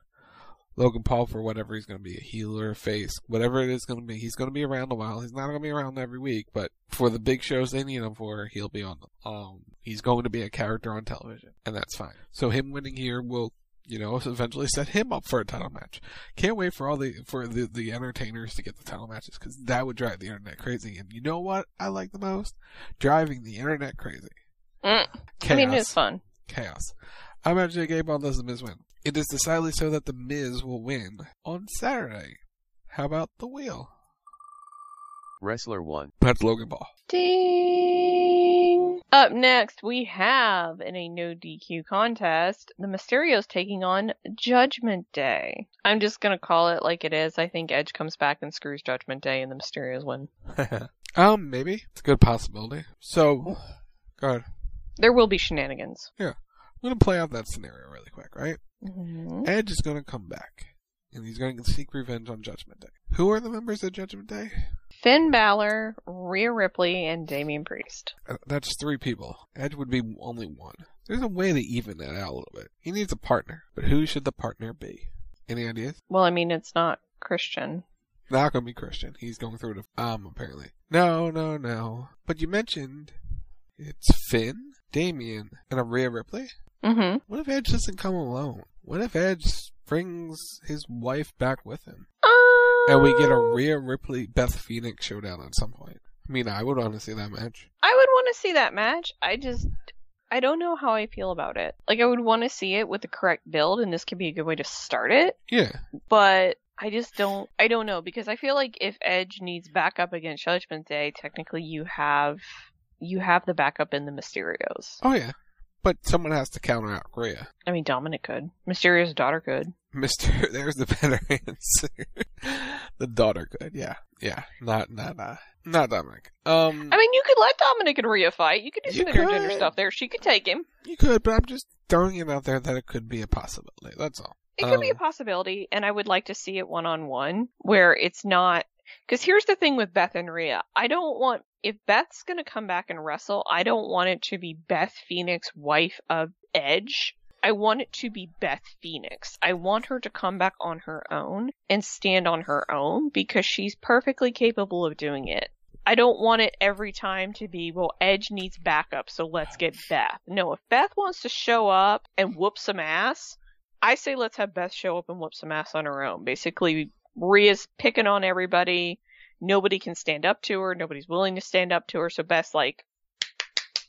Logan Paul, for whatever he's going to be, a healer, face, whatever it is going to be, he's going to be around a while. He's not going to be around every week, but for the big shows they need him for, he'll be on them. Um, he's going to be a character on television, and that's fine. So him winning here will, you know, eventually set him up for a title match. Can't wait for all the for the the entertainers to get the title matches because that would drive the internet crazy. And you know what I like the most? Driving the internet crazy. Mm. I mean, it's fun. Chaos. I imagine Gay Ball this the Miz win. It is decidedly so that the Miz will win on Saturday. How about the wheel? Wrestler 1. That's Logan Paul. Ding! Up next, we have in a no DQ contest, the Mysterios taking on Judgment Day. I'm just gonna call it like it is. I think Edge comes back and screws Judgment Day and the Mysterios win. (laughs) Um, maybe it's a good possibility. So, go ahead. There will be shenanigans. Yeah, I'm gonna play out that scenario really quick, right? Mm-hmm. Edge is gonna come back, and he's gonna seek revenge on Judgment Day. Who are the members of Judgment Day? Finn Balor, Rhea Ripley, and Damian Priest. Uh, That's three people. Edge would be only one. There's a way to even that out a little bit. He needs a partner, but who should the partner be? Any ideas? Well, I mean, it's not Christian. Not gonna be Christian. He's going through the um apparently. No, no, no. But you mentioned it's Finn, Damian, and a Rhea Ripley. Mm-hmm. What if Edge doesn't come alone? What if Edge brings his wife back with him, Uh, and we get a Rhea Ripley Beth Phoenix showdown at some point? I mean, I would want to see that match. I would want to see that match. I just, I don't know how I feel about it. Like, I would want to see it with the correct build, and this could be a good way to start it. Yeah, But I just don't. I don't know because I feel like if Edge needs backup against Judgment Day, technically you have you have the backup in the Mysterios. oh yeah. But someone has to counter out Rhea. I mean, Dominic could. Mysterio's daughter could. (laughs) Mister, there's the better (laughs) answer. the daughter could, yeah, yeah, not not uh, not Dominic. Um, I mean, you could let Dominic and Rhea fight. You could do some intergender could. stuff there. She could take him. you could, but I'm just throwing it out there that it could be a possibility. That's all. It could be a Um, possibility, and I would like to see it one on one where it's not. Because here's the thing with Beth and Rhea. I don't want. If Beth's going to come back and wrestle, I don't want it to be Beth Phoenix, wife of Edge. I want it to be Beth Phoenix. I want her to come back on her own and stand on her own because she's perfectly capable of doing it. I don't want it every time to be, well, Edge needs backup, so let's get Beth. No, if Beth wants to show up and whoop some ass, I say let's have Beth show up and whoop some ass on her own. Basically, Rhea's picking on everybody. Nobody can stand up to her. Nobody's willing to stand up to her. So Beth's like,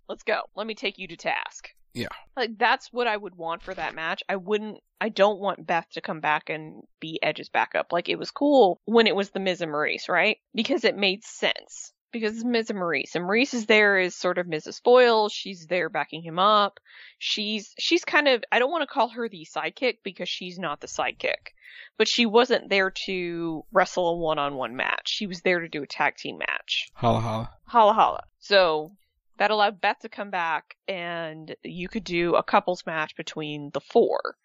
let's go. Let me take you to task. Yeah. Like that's what I would want for that match. I wouldn't I don't want Beth to come back and be Edge's backup. Like it was cool when it was the Miz and Maryse, right? Because it made sense. Because it's Miz and Maryse. And Maryse is there as sort of Mrs. Foyle. She's there backing him up. She's she's kind of I don't want to call her the sidekick because she's not the sidekick. But she wasn't there to wrestle a one on one match. She was there to do a tag team match. Holla holla. Holla holla. So that allowed Beth to come back and you could do a couples match between the four.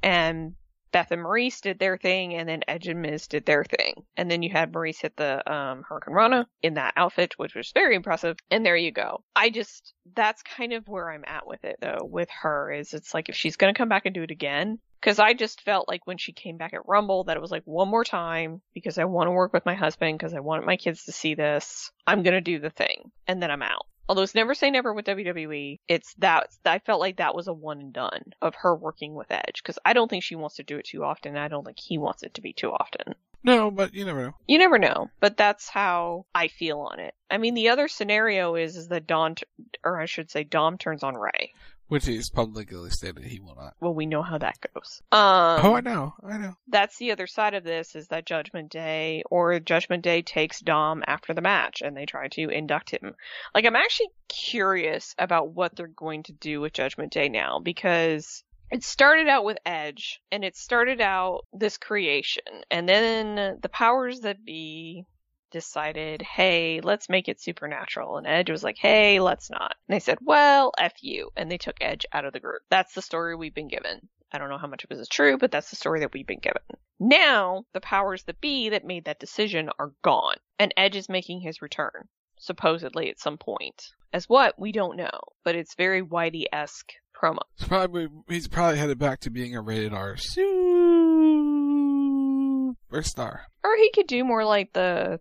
And Beth and Maryse did their thing and then Edge and Miz did their thing. And then you had Maryse hit the um Hurricanrana in that outfit, which was very impressive. And there you go. I just that's kind of where I'm at with it though, with her is it's like if she's gonna come back and do it again. Cause I just felt like when she came back at Rumble that it was like one more time because I want to work with my husband because I want my kids to see this. I'm gonna do the thing. And then I'm out. Although it's never say never with WWE, it's that I felt like that was a one and done of her working with Edge because I don't think she wants to do it too often. I don't think he wants it to be too often. No, but you never know. You never know, but that's how I feel on it. I mean, the other scenario is is that Dom, t- or I should say, Dom turns on Rey. Which is publicly stated he will not. Well, we know how that goes. Um, oh, I know, I know. that's the other side of this is that Judgment Day or Judgment Day takes Dom after the match and they try to induct him. Like I'm actually curious about what they're going to do with Judgment Day now because it started out with Edge and it started out this creation and then the powers that be decided, hey, let's make it supernatural. And Edge was like, hey, let's not. And they said, well, F you. And they took Edge out of the group. That's the story we've been given. I don't know how much of it is true, but that's the story that we've been given. Now, the powers that be that made that decision are gone. And Edge is making his return, supposedly at some point. As what? We don't know. But it's very Wyatt-esque promo. It's probably he's probably headed back to being a rated R superstar. Or he could do more like the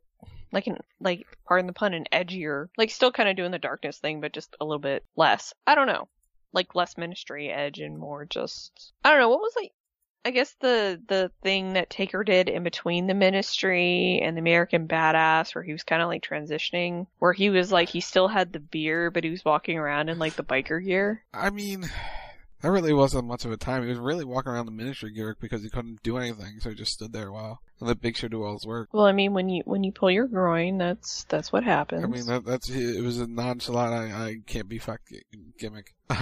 like an like pardon the pun an edgier like still kind of doing the darkness thing but just a little bit less. I don't know. Like less ministry edge and more just i don't know what was like i guess the the thing that taker did in between the ministry and the american badass where he was kind of like transitioning where he was like he still had the beer but he was walking around in like the biker gear? I mean, that really wasn't much of a time. He was really walking around the ministry gimmick because he couldn't do anything, so he just stood there a while and let Big Show do all his work. well i mean when you when you pull your groin that's that's what happens I mean, that, that's it was a nonchalant. I, I can't be fucked gimmick. (laughs)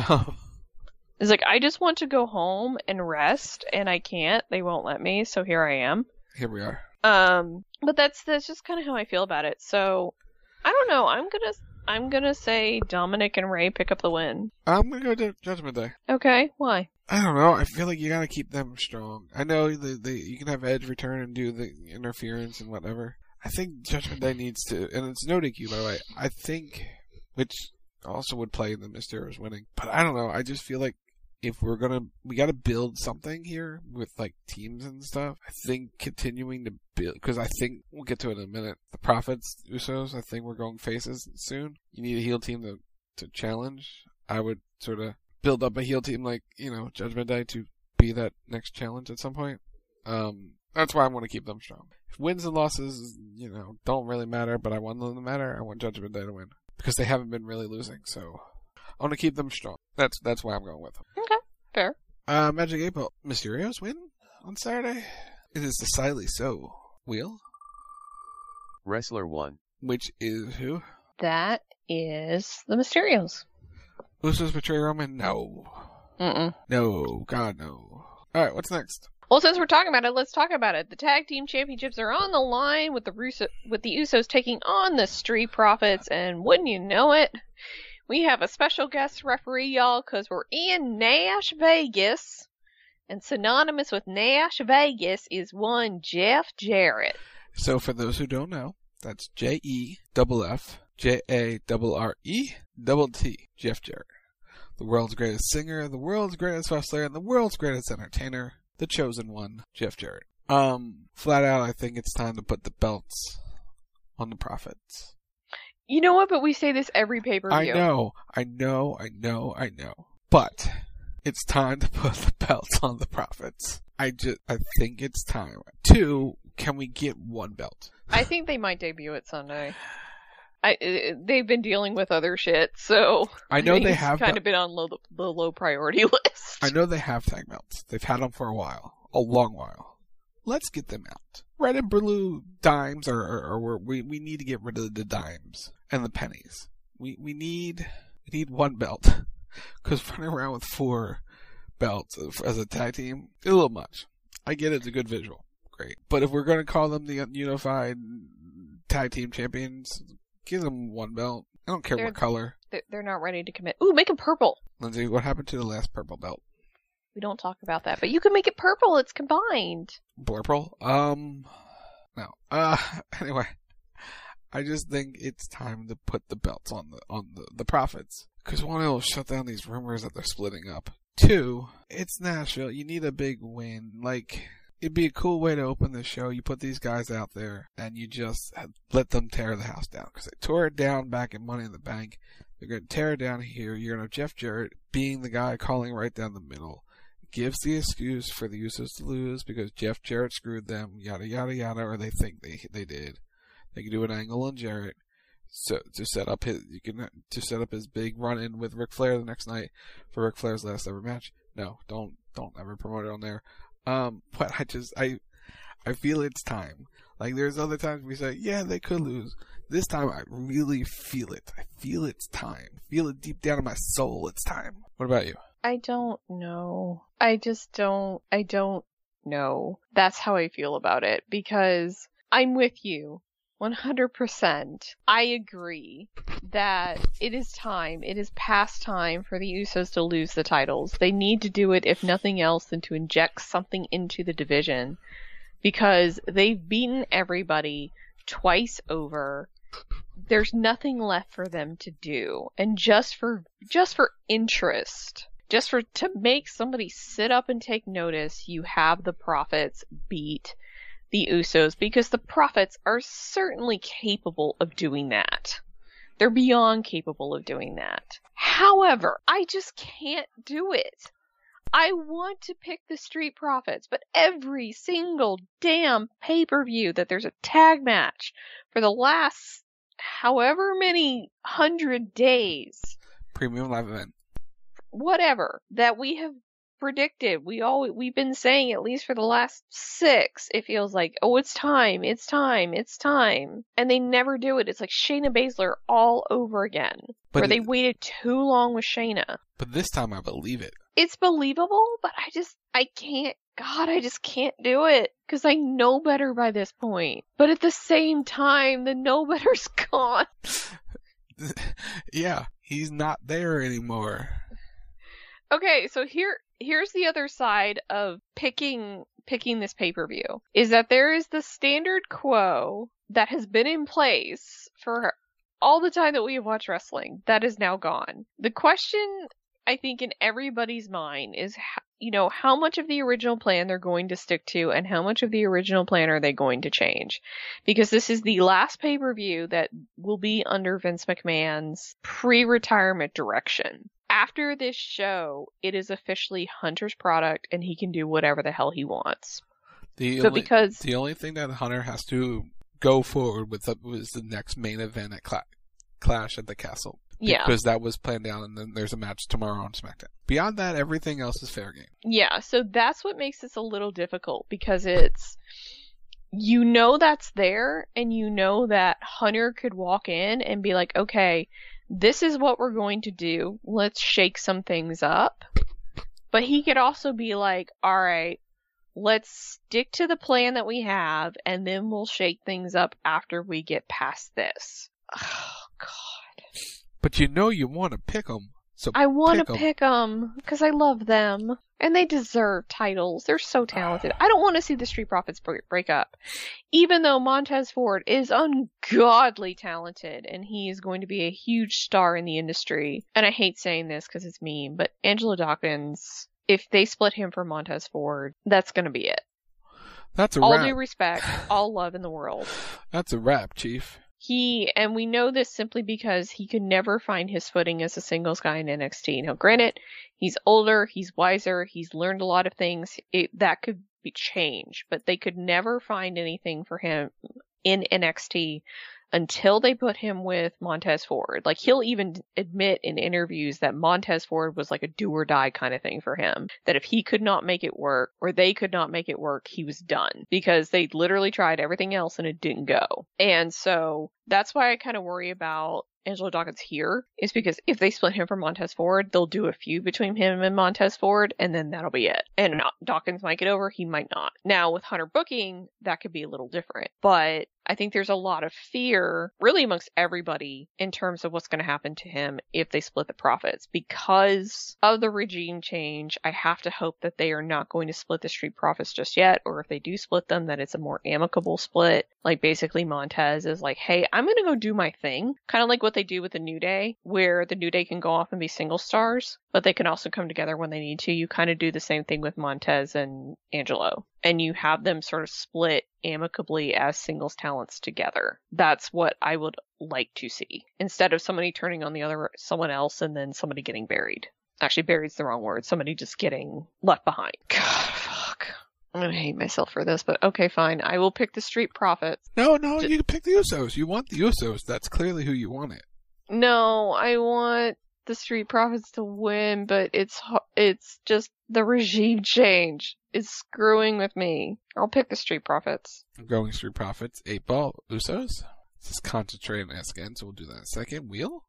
It's like I just want to go home and rest, and I can't. They won't let me, so here I am. Here we are. Um, but that's that's just kind of how I feel about it. So I don't don't know. I'm gonna I'm gonna say Dominic and Rey pick up the win. I'm gonna go to Judgment Day. Okay, why? I don't know. I feel like you gotta keep them strong. I know the, the you can have Edge return and do the interference and whatever. I think Judgment Day needs to, and it's no DQ by the way. I think, which also would play in the Mysterios winning, but I don't know. I just feel like if we're gonna, we gotta build something here with like teams and stuff. I think continuing to build, because I think we'll get to it in a minute. The Profits, Usos, I think we're going faces soon. You need a heel team to to challenge. I would sort of build up a heel team like you know Judgment Day to be that next challenge at some point. Um, that's why I want to keep them strong. If wins and losses, you know, don't really matter, but I want them to matter. I want Judgment Day to win because they haven't been really losing. So I want to keep them strong. That's that's why I'm going with them. Okay. Uh, Magic Eight Ball Mysterios win on Saturday. It is the decidedly so. Wheel, Wrestler 1. which is who? That is the Mysterios. Usos betray Roman? No, Mm-mm. no, God no. All right, what's next? Well, since we're talking about it, let's talk about it. The tag team championships are on the line with the Russo- with the Usos taking on the Street Profits, and wouldn't you know it, we have a special guest referee, y'all, because we're in Nash Vegas, and synonymous with Nash Vegas is one Jeff Jarrett. So for those who don't know, that's J E double F J A double R E double T Jeff Jarrett. The world's greatest singer, the world's greatest wrestler, and the world's greatest entertainer, the chosen one, Jeff Jarrett. Um, flat out, I think it's time to put the belts on the Profits. You know what? But we say this every pay per view. I know, I know, I know, I know. But it's time to put the belts on the Profits. I just, I think it's time. Two, can we get one belt? I think they might debut it Sunday. I uh, they've been dealing with other shit, so I know they have kind the- of been on low, the low priority (laughs) list. I know they have tag belts. They've had them for a while, a long while. Let's get them out. Red and blue dimes are, are, are where we we need to get rid of the dimes and the pennies. We we need we need one belt (laughs) because running around with four belts as a tag team is a little much. I get it's a good visual, great, but if we're gonna call them the unified tag team champions, give them one belt. I don't care They're- what color. They're, they're not ready to commit. Ooh, make them purple. Lindsay, what happened to the last purple belt? We don't talk about that, but you can make it purple. It's combined. Blurple? Um, no. Uh, (laughs) anyway, I just think it's time to put the belts on the on the, the profits. Because one, it'll shut down these rumors that they're splitting up. Two, it's Nashville. You need a big win. Like, it'd be a cool way to open the show. You put these guys out there and you just let them tear the house down. Because they tore it down back in Money in the Bank. They're going to tear it down here. You're going to have Jeff Jarrett being the guy calling right down the middle gives the excuse for the Usos to lose because Jeff Jarrett screwed them, yada yada yada, or they think they they did. They can do an angle on Jarrett so to set up his you can to set up his big run in with Ric Flair the next night for Ric Flair's last ever match. No, don't don't ever promote it on there. Um, (laughs) but I just I I feel it's time. Like there's other times we say, yeah, they could lose. This time I really feel it. I feel it's time. Feel it deep down in my soul. It's time. What about you? I don't know. I just don't. I don't know. That's how I feel about it because I'm with you. 100%. I agree that it is time, it is past time for the Usos to lose the titles. They need to do it, if nothing else, than to inject something into the division because they've beaten everybody twice over. There's nothing left for them to do. And just for, just for interest, just for, to make somebody sit up and take notice, you have the Profits beat the Usos because the Profits are certainly capable of doing that. They're beyond capable of doing that. However, I just can't do it. I want to pick the Street Profits, but every single damn pay per view that there's a tag match for the last however many hundred days, Premium live event. Whatever, that we have predicted, we all we've been saying at least for the last six, it feels like, oh, it's time, it's time, it's time, and they never do it. It's like Shayna Baszler all over again, But where they it- waited too long with Shayna. But this time I believe it. It's believable, but I just I can't. God, I just can't do it because I know better by this point. But at the same time, the know better's (laughs) gone. (laughs) Yeah, he's not there anymore. Okay, so here here's the other side of picking picking this pay-per-view is that there is the standard quo that has been in place for all the time that we have watched wrestling that is now gone. The question I think in everybody's mind is you know how much of the original plan they're going to stick to and how much of the original plan are they going to change because this is the last pay-per-view that will be under Vince McMahon's pre-retirement direction after this show, it is officially Hunter's product, and he can do whatever the hell he wants. The so only, because the only thing that Hunter has to go forward with was the next main event at Cla- Clash at the Castle. Yeah. Because that was planned out, and then there's a match tomorrow on SmackDown. Beyond that, everything else is fair game. Yeah, so that's what makes this a little difficult because it's you know that's there, and you know that Hunter could walk in and be like, okay this is what we're going to do. Let's shake some things up. But he could also be like, all right, let's stick to the plan that we have and then we'll shake things up after we get past this. (sighs) Oh, God. But you know you want to pick them. So I want to pick them because I love them and they deserve titles. They're so talented. (sighs) I don't want to see the Street Profits break, up, even though Montez Ford is ungodly talented and he is going to be a huge star in the industry. And I hate saying this because it's mean, but Angelo Dawkins, if they split him from Montez Ford, that's going to be it. That's a all wrap. due respect, (sighs) all love in the world. That's a wrap, Chief. He and we know this simply because he could never find his footing as a singles guy in NXT. Now, granted, he's older, he's wiser, he's learned a lot of things. It, that could be changed, but they could never find anything for him in NXT until they put him with Montez Ford. Like he'll even admit in interviews that Montez Ford was like a do or die kind of thing for him. That if he could not make it work or they could not make it work, he was done because they literally tried everything else and it didn't go. And so that's why I kind of worry about Angelo Dawkins here is because if they split him from Montez Ford, they'll do a feud between him and Montez Ford, and then that'll be it. And Dawkins might get over, he might not. Now with Hunter booking, that could be a little different, but I think there's a lot of fear, really amongst everybody, in terms of what's going to happen to him if they split the profits. Because of the regime change, I have to hope that they are not going to split the street profits just yet, or if they do split them, that it's a more amicable split. Like basically Montez is like, hey, I'm going to go do my thing. Kind of like what they do with the New Day, where the New Day can go off and be single stars, but they can also come together when they need to. You kind of do the same thing with Montez and Angelo. And you have them sort of split amicably as singles talents together. That's what I would like to see. Instead of somebody turning on the other someone else and then somebody getting buried. Actually, buried's the wrong word. Somebody just getting left behind. God, fuck. I'm gonna hate myself for this, but okay, fine. I will pick the Street Profits. No, no, you can pick the Usos. You want the Usos. That's clearly who you want it. No, I want the Street Profits to win, but it's it's just the regime change is screwing with me. I'll pick the Street Profits. Going Street Profits, 8 Ball, Usos. This is concentrating us again, so we'll do that in a second. Wheel?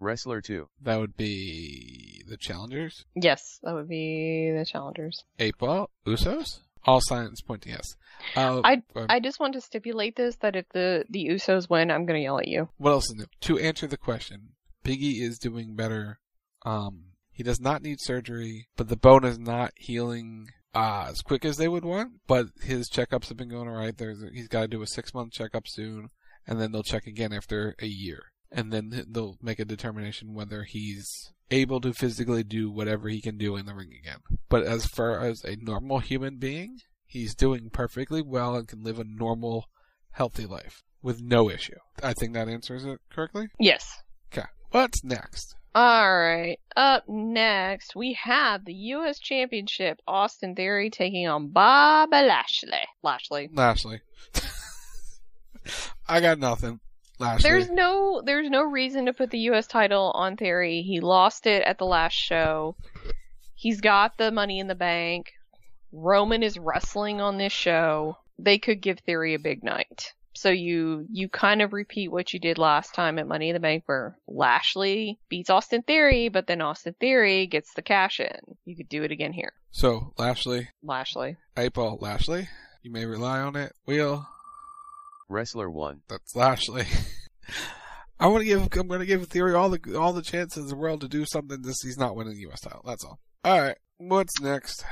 Wrestler 2. That would be the Challengers. Yes, that would be the Challengers. 8 Ball, Usos? All signs point to yes. Uh, I uh, I just want to stipulate this that if the the Usos win, I'm gonna yell at you. What else is new? To answer the question, Biggie is doing better. Um, he does not need surgery, but the bone is not healing uh, as quick as they would want. But his checkups have been going alright. There's he's got to do a six month checkup soon, and then they'll check again after a year, and then they'll make a determination whether he's able to physically do whatever he can do in the ring again. But as far as a normal human being, he's doing perfectly well and can live a normal, healthy life with no issue. I think that answers it correctly. Yes. Okay. What's next? Alright, up next we have the U.S. Championship, Austin Theory taking on Bob Lashley. Lashley. Lashley. (laughs) I got nothing. Lashley. There's no, there's no reason to put the U.S. title on Theory. He lost it at the last show. He's got the money in the bank. Roman is wrestling on this show. They could give Theory a big night. So you you kind of repeat what you did last time at Money in the Bank where Lashley beats Austin Theory, but then Austin Theory gets the cash in. You could do it again here. So Lashley, Lashley. April Lashley. You may rely on it. Wheel. Wrestler 1. That's Lashley. (laughs) I want to give I'm going to give Theory all the all the chances in the world to do something this he's not winning the U.S. title. That's all. All right, what's next?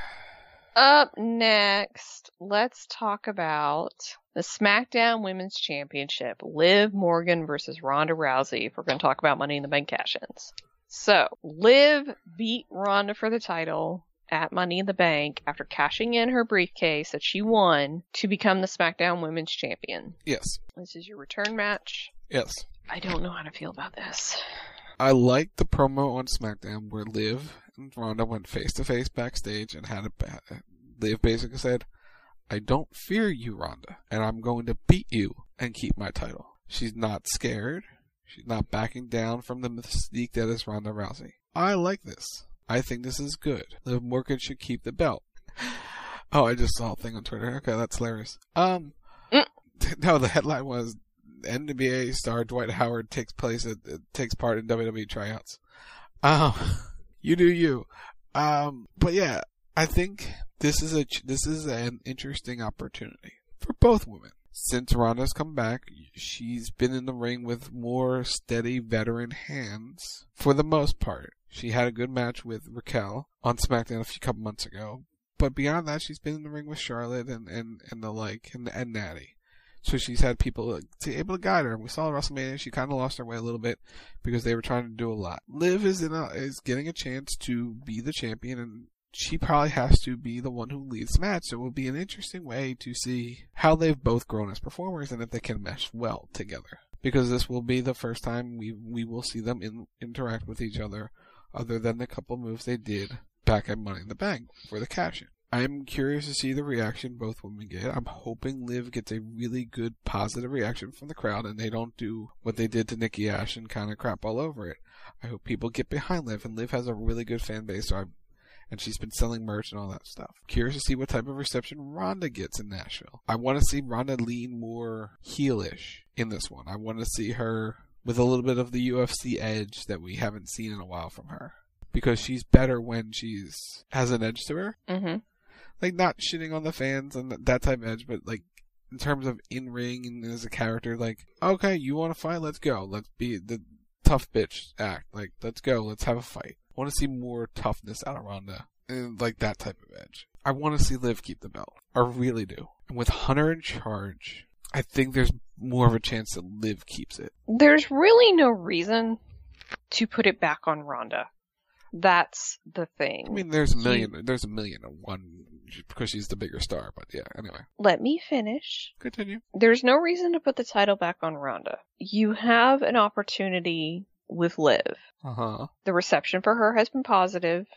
Up next, let's talk about the SmackDown Women's Championship. Liv Morgan versus Ronda Rousey. If we're going to talk about Money in the Bank cash-ins. So, Liv beat Ronda for the title at Money in the Bank after cashing in her briefcase that she won to become the SmackDown Women's Champion. Yes. This is your return match. Yes. I don't know how to feel about this. I like the promo on SmackDown where Liv and Ronda went face to face backstage and had a Liv basically said, "I don't fear you, Ronda, and I'm going to beat you and keep my title." She's not scared. She's not backing down from the mystique that is Ronda Rousey. I like this. I think this is good. Liv Morgan should keep the belt. (sighs) Oh, I just saw a thing on Twitter. Okay, that's hilarious. Um, mm. (laughs) no, the headline was NBA star Dwight Howard takes place at, takes part in WWE tryouts. Um, (laughs) you do you. Um, but yeah, I think this is a this is an interesting opportunity for both women. Since Ronda's come back, she's been in the ring with more steady veteran hands for the most part. She had a good match with Raquel on SmackDown a few couple months ago, but beyond that, she's been in the ring with Charlotte and and, and the like and, and Natty. So she's had people to able to guide her. We saw WrestleMania; she kind of lost her way a little bit because they were trying to do a lot. Liv is in a, is getting a chance to be the champion, and she probably has to be the one who leads the match. So it will be an interesting way to see how they've both grown as performers and if they can mesh well together. Because this will be the first time we we will see them in, interact with each other, other than the couple moves they did back at Money in the Bank for the cash in. I'm curious to see the reaction both women get. I'm hoping Liv gets a really good positive reaction from the crowd and they don't do what they did to Nikki Ash and kind of crap all over it. I hope people get behind Liv and Liv has a really good fan base so I and she's been selling merch and all that stuff. Curious to see what type of reception Ronda gets in Nashville. I want to see Ronda lean more heelish in this one. I want to see her with a little bit of the UFC edge that we haven't seen in a while from her. Because she's better when she's has an edge to her. Mm-hmm like not shitting on the fans and that type of edge, but like in terms of in ring and as a character, like okay, you want to fight, let's go, let's be the tough bitch act, like let's go, let's have a fight. I want to see more toughness out of Ronda and like that type of edge. I want to see Liv keep the belt. I really do. And with Hunter in charge, I think there's more of a chance that Liv keeps it. There's really no reason to put it back on Ronda. That's the thing. I mean, there's a million. You, there's a million and one because she's the bigger star. But yeah, anyway. Let me finish. Continue. There's no reason to put the title back on Ronda. You have an opportunity with Liv. Uh huh. The reception for her has been positive.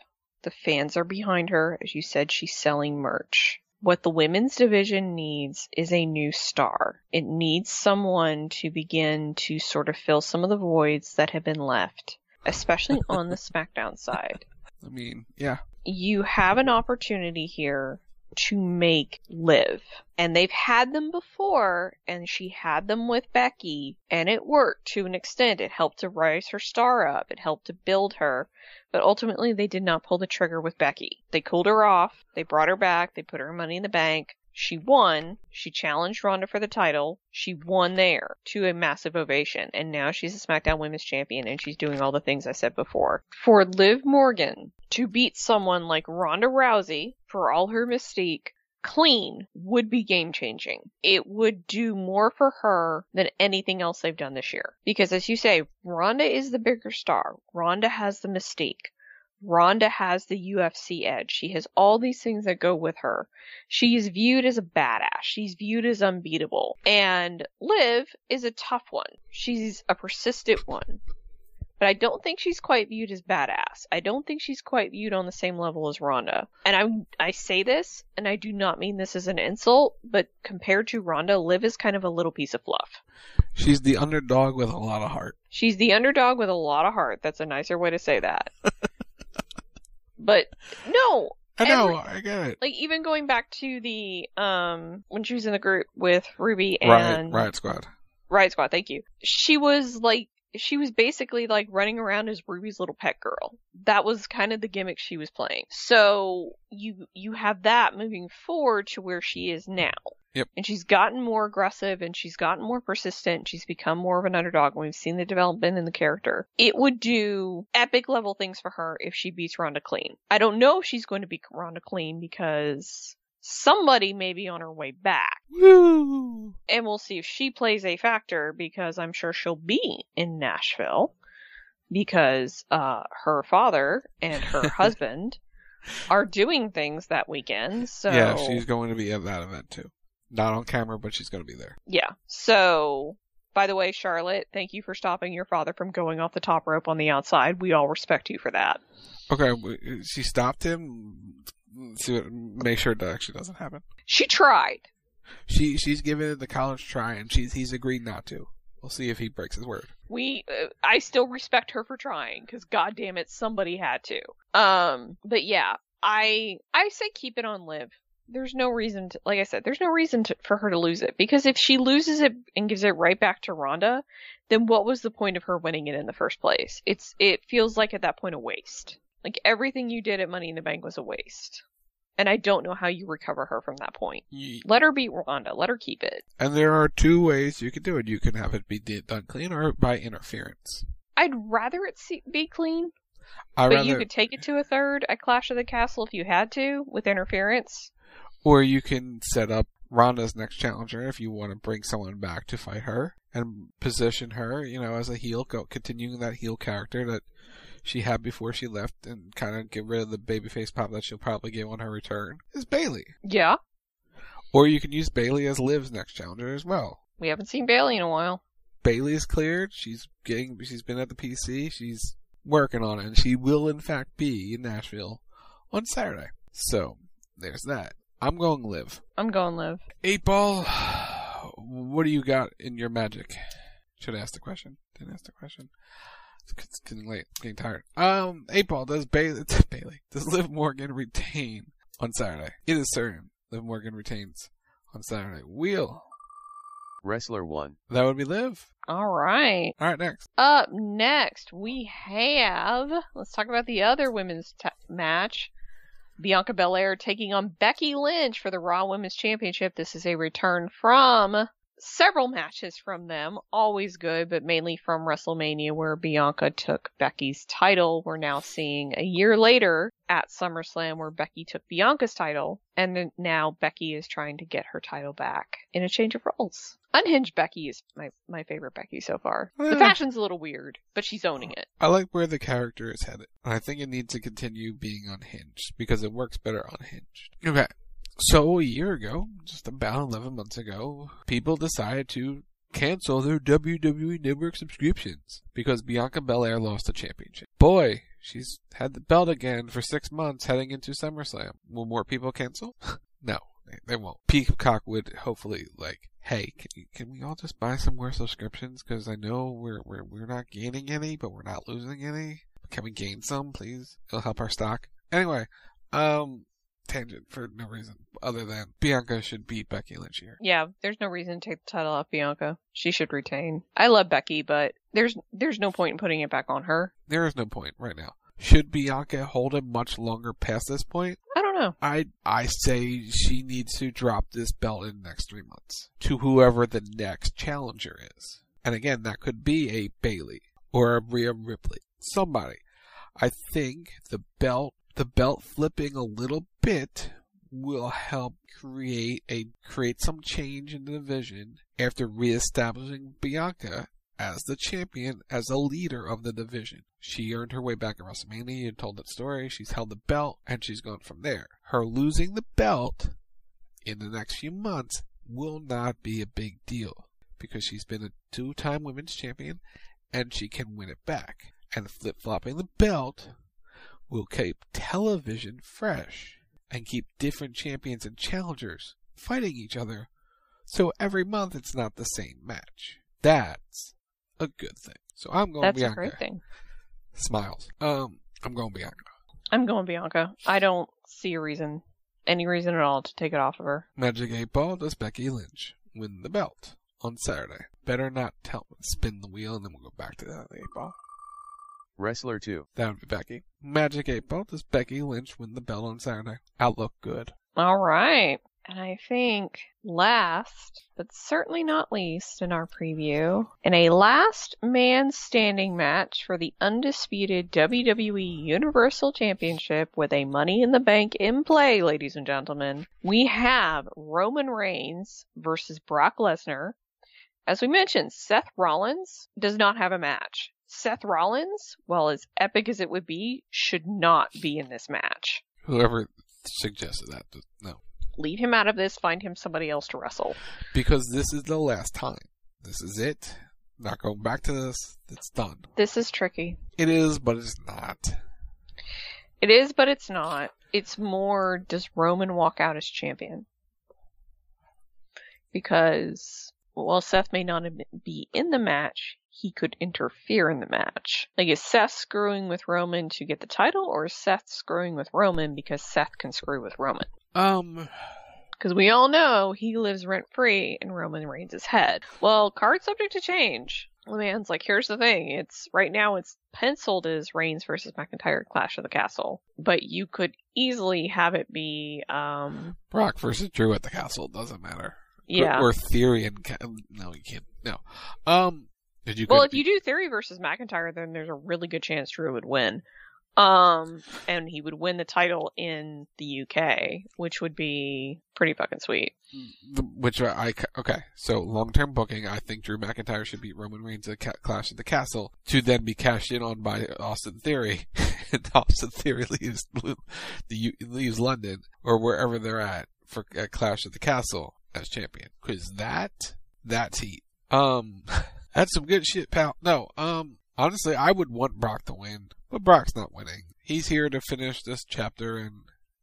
The fans are behind her. As you said, she's selling merch. What the women's division needs is a new star. It needs someone to begin to sort of fill some of the voids that have been left, especially on the (laughs) SmackDown side. I mean, yeah you have an opportunity here to make Liv. And they've had them before, and she had them with Becky, and it worked to an extent. It helped to rise her star up, it helped to build her, but ultimately they did not pull the trigger with Becky. They cooled her off, they brought her back, they put her money in the bank, she won. She challenged Ronda for the title. She won there to a massive ovation. And now she's a SmackDown Women's Champion and she's doing all the things I said before. For Liv Morgan to beat someone like Ronda Rousey, for all her mystique, clean would be game changing. It would do more for her than anything else they've done this year. Because as you say, Ronda is the bigger star. Ronda has the mystique. Ronda has the UFC edge. She has all these things that go with her. She is viewed as a badass. She's viewed as unbeatable. And Liv is a tough one. She's a persistent one. But I don't think she's quite viewed as badass. I don't think she's quite viewed on the same level as Ronda. And I I say this, and I do not mean this as an insult, but compared to Ronda, Liv is kind of a little piece of fluff. She's the underdog with a lot of heart. She's the underdog with a lot of heart. That's a nicer way to say that. (laughs) But no, I know, every, I get it. Like even going back to the um when she was in the group with Ruby and Riot, Riot Squad. Riot Squad, thank you. She was like she was basically like running around as Ruby's little pet girl. That was kind of the gimmick she was playing. So you you have that moving forward to where she is now. Yep. And she's gotten more aggressive and she's gotten more persistent. She's become more of an underdog. We've seen the development in the character. It would do epic level things for her if she beats Ronda clean. I don't know if she's going to beat Ronda clean because somebody may be on her way back. Woo! And we'll see if she plays a factor because I'm sure she'll be in Nashville because uh, her father and her (laughs) husband are doing things that weekend. So Yeah, she's going to be at that event too. Not on camera, but she's going to be there. Yeah. So, by the way, Charlotte, thank you for stopping your father from going off the top rope on the outside. We all respect you for that. Okay, she stopped him. See what, make sure that actually doesn't happen. She tried. She she's given it the college try, and she's he's agreed not to. We'll see if he breaks his word. We, uh, I still respect her for trying because, god damn it, somebody had to. Um, but yeah, I, I say keep it on Liv. There's no reason to, like I said, there's no reason to, for her to lose it because if she loses it and gives it right back to Ronda, then what was the point of her winning it in the first place? It's, it feels like at that point a waste. Like everything you did at Money in the Bank was a waste. And I don't know how you recover her from that point. Let her beat Ronda. Let her keep it. And there are two ways you can do it. You can have it be done clean or by interference. I'd rather it see- be clean, I but rather, you could take it to a third at Clash of the Castle if you had to with interference. or you can set up Ronda's next challenger if you want to bring someone back to fight her and position her, you know, as a heel, continuing that heel character that she had before she left, and kind of get rid of the babyface pop that she'll probably get on her return. Is Bayley, Yeah, or you can use Bayley as Liv's next challenger as well. we haven't seen Bayley in a while. Bayley's cleared. She's getting. She's been at the PC. She's working on it, and she will in fact be in Nashville on Saturday. So there's that. I'm going Liv. I'm going Liv. Eight ball. (sighs) What do you got in your magic? Should I ask the question? Didn't ask the question. It's, it's getting late. Getting tired. Um, eight ball. Does Bayley? (laughs) Bayley. Does Liv Morgan retain on Saturday? It is certain. Liv Morgan retains on Saturday. Wheel. Wrestler 1. That would be Liv. All right. All right. Next. Up next, we have. Let's talk about the other women's t- match. Bianca Belair taking on Becky Lynch for the Raw Women's Championship. This is a return from several matches from them, always good, but mainly from WrestleMania where Bianca took Becky's title. We're now seeing a year later at SummerSlam where Becky took Bianca's title, and now Becky is trying to get her title back in a change of roles. Unhinged Becky is my, my favorite Becky so far. The eh. fashion's a little weird, but she's owning it. I like where the character is headed. And I think it needs to continue being unhinged because it works better unhinged. Okay. So a year ago, just about 11 months ago, people decided to cancel their WWE Network subscriptions because Bianca Belair lost the championship. Boy, she's had the belt again for six months heading into SummerSlam. Will more people cancel? (laughs) no, they, won't. Peacock would hopefully like, hey, can, you, can we all just buy some more subscriptions? Because I know we're, we're we're not gaining any, but we're not losing any. Can we gain some, please? It'll help our stock. Anyway, um, tangent for no reason other than Bianca should beat Becky Lynch here. Yeah, there's no reason to take the title off Bianca. She should retain. I love Becky, but there's there's no point in putting it back on her. There is no point right now. Should Bianca hold it much longer past this point? I don't know. I I say she needs to drop this belt in the next three months to whoever the next challenger is. And again, that could be a Bayley or a Rhea Ripley. Somebody. I think the belt the belt flipping a little bit will help create a create some change in the division after reestablishing Bianca as the champion, as a leader of the division. She earned her way back at WrestleMania and told that story. She's held the belt and she's gone from there. Her losing the belt in the next few months will not be a big deal because she's been a two time women's champion and she can win it back. And flip flopping the belt will keep television fresh and keep different champions and challengers fighting each other. So every month it's not the same match. That's a good thing. So I'm going That's Bianca. a great thing. Smiles. Um, I'm going Bianca. I'm going Bianca. I don't see a reason, any reason at all, to take it off of her. Magic 8 Ball does Becky Lynch win the belt on Saturday. Better not tell spin the wheel and then we'll go back to that eight ball. Wrestler 2. That would be Becky. Magic eight ball. Does Becky Lynch win the belt on Saturday? Outlook good. All right. And I think last, but certainly not least in our preview, in a last man standing match for the undisputed WWE Universal Championship with a Money in the Bank in play, ladies and gentlemen, we have Roman Reigns versus Brock Lesnar. As we mentioned, Seth Rollins does not have a match. Seth Rollins, well, as epic as it would be, should not be in this match. Whoever suggested that, no. Leave him out of this, find him somebody else to wrestle. Because this is the last time. This is it. Not going back to this. It's done. This is tricky. It is, but it's not. It is, but it's not. It's more does Roman walk out as champion? Because while Seth may not be in the match, he could interfere in the match. Like, is Seth screwing with Roman to get the title, or is Seth screwing with Roman because Seth can screw with Roman? Um, because we all know he lives rent free in Roman Reigns' his head. Well, card subject to change. The man's like, here's the thing. It's right now it's penciled as Reigns versus McIntyre Clash of the Castle, but you could easily have it be um Brock versus Drew at the Castle. Doesn't matter. Yeah. Or, or Theory and no, you can't. No. Um. Did you? Well, if you do Theory versus McIntyre, then there's a really good chance Drew would win. Um, and he would win the title in the UK, which would be pretty fucking sweet. Which I, okay. So long term booking, I think Drew McIntyre should beat Roman Reigns at Ca- Clash at the Castle to then be cashed in on by Austin Theory, (laughs) and Austin Theory leaves the leaves London or wherever they're at for at Clash at the Castle as champion. Because that that's heat. Um, (laughs) that's some good shit, pal. No, um, honestly, I would want Brock to win. But Brock's not winning. He's here to finish this chapter and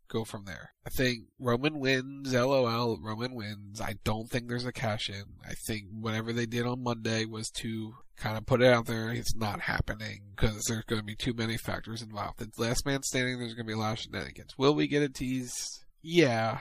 go from there. I think Roman wins, lol, Roman wins. I don't think there's a cash in. I think whatever they did on Monday was to kind of put it out there. It's not happening because there's going to be too many factors involved. It's last man standing, there's going to be a lot of shenanigans. Will we get a tease? Yeah.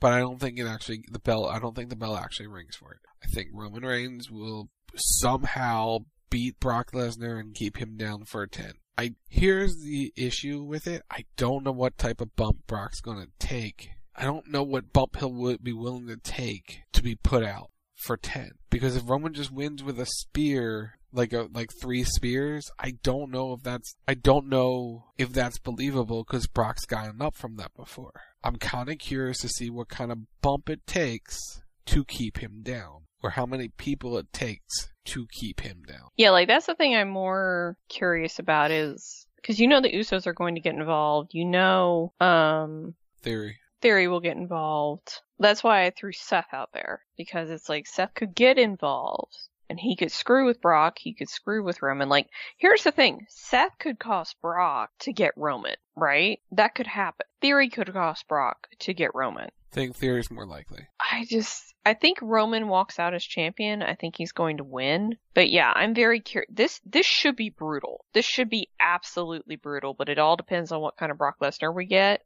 But I don't think it actually, the bell, I don't think the bell actually rings for it. I think Roman Reigns will somehow beat Brock Lesnar and keep him down for a 10. I here's the issue with it. I don't know what type of bump Brock's going to take. I don't know what bump he'll would be willing to take to be put out for 10 because if Roman just wins with a spear like a like three spears, I don't know if that's I don't know if that's believable cuz Brock's gotten up from that before. I'm kind of curious to see what kind of bump it takes to keep him down or how many people it takes to keep him down. Yeah, like that's the thing I'm more curious about is because you know the Usos are going to get involved. You know, um, Theory. Theory will get involved. That's why I threw Seth out there because it's like Seth could get involved and he could screw with Brock. He could screw with Roman. Like, here's the thing: Seth could cost Brock to get Roman, right? That could happen. Theory could cost Brock to get Roman. I think Theory's more likely. I just I think Roman walks out as champion. I think he's going to win. But yeah, I'm very curious. This this should be brutal. This should be absolutely brutal. But it all depends on what kind of Brock Lesnar we get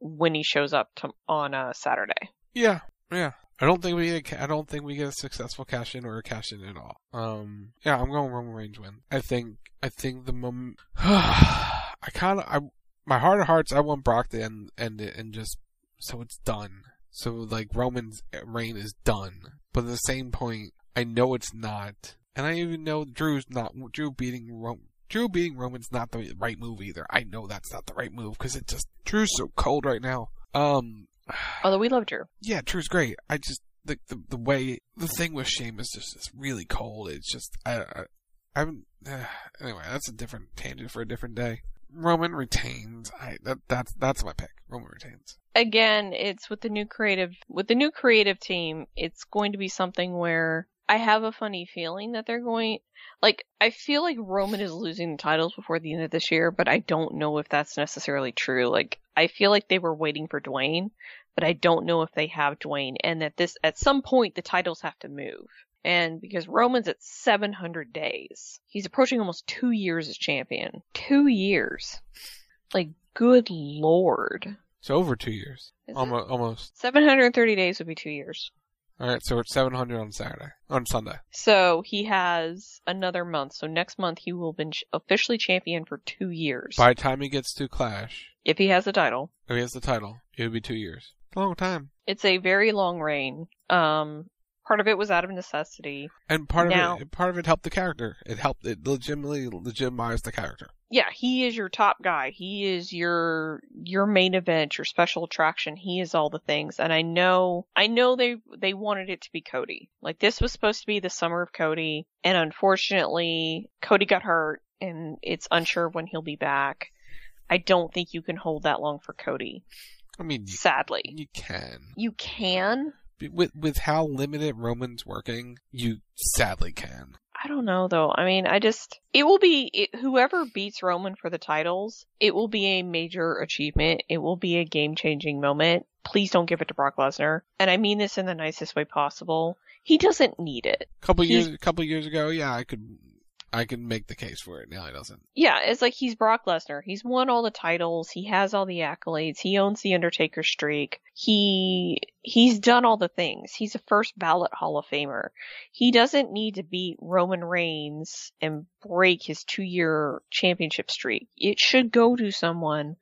when he shows up to, on uh, Saturday. Yeah, yeah. I don't think we get, I don't think we get a successful cash in or a cash in at all. Um, yeah, I'm going Roman Reigns win. I think I think the moment (sighs) I kind of I my heart of hearts I want Brock to end end it and just so it's done. So like Roman's reign is done. But at the same point, I know it's not, and I even know Drew's not. Drew beating Roman. Drew beating Roman's not the right move either. I know that's not the right move because it just Drew's so cold right now. Um, (sighs) although we love Drew. Yeah, Drew's great. I just the the, the way the thing with Shame is just it's really cold. It's just I I, I haven't. Uh, (sighs) anyway, that's a different tangent for a different day. Roman retains. I that that's that's my pick. Roman retains. Again, it's with the new creative with the new creative team. It's going to be something where I have a funny feeling that they're going like I feel like Roman is losing the titles before the end of this year, but I don't know if that's necessarily true. Like I feel like they were waiting for Dwayne, but I don't know if they have Dwayne and that this at some point the titles have to move. And because Roman's at 700 days, he's approaching almost two years as champion. Two years. Like, good lord. It's over two years. Almost, almost. 730 days would be two years. All right, so we're at 700 on Saturday, on Sunday. So he has another month. So next month he will be officially champion for two years. By the time he gets to Clash, if he has the title. if he has the title, it would be two years. It's a long time. It's a very long reign. Um, part of it was out of necessity. And part Now- of it, part of it helped the character. It helped. It legitimately legitimized the character. Yeah, he is your top guy. He is your your main event, your special attraction. He is all the things. And I know I know they they wanted it to be Cody. Like this was supposed to be the summer of Cody, and unfortunately Cody got hurt and it's unsure when he'll be back. I don't think you can hold that long for Cody. I mean, you, Sadly. you can. You can. With with how limited Roman's working, you sadly can. I don't know though. I mean, I just it will be it, whoever beats Roman for the titles. It will be a major achievement. It will be a game changing moment. Please don't give it to Brock Lesnar, and I mean this in the nicest way possible. He doesn't need it. couple He's- years, couple years ago, yeah, I could, I can make the case for it. Now he doesn't. Yeah, it's like he's Brock Lesnar. He's won all the titles. He has all the accolades. He owns the Undertaker streak. He he's done all the things. He's a first ballot Hall of Famer. He doesn't need to beat Roman Reigns and break his two year championship streak. It should go to someone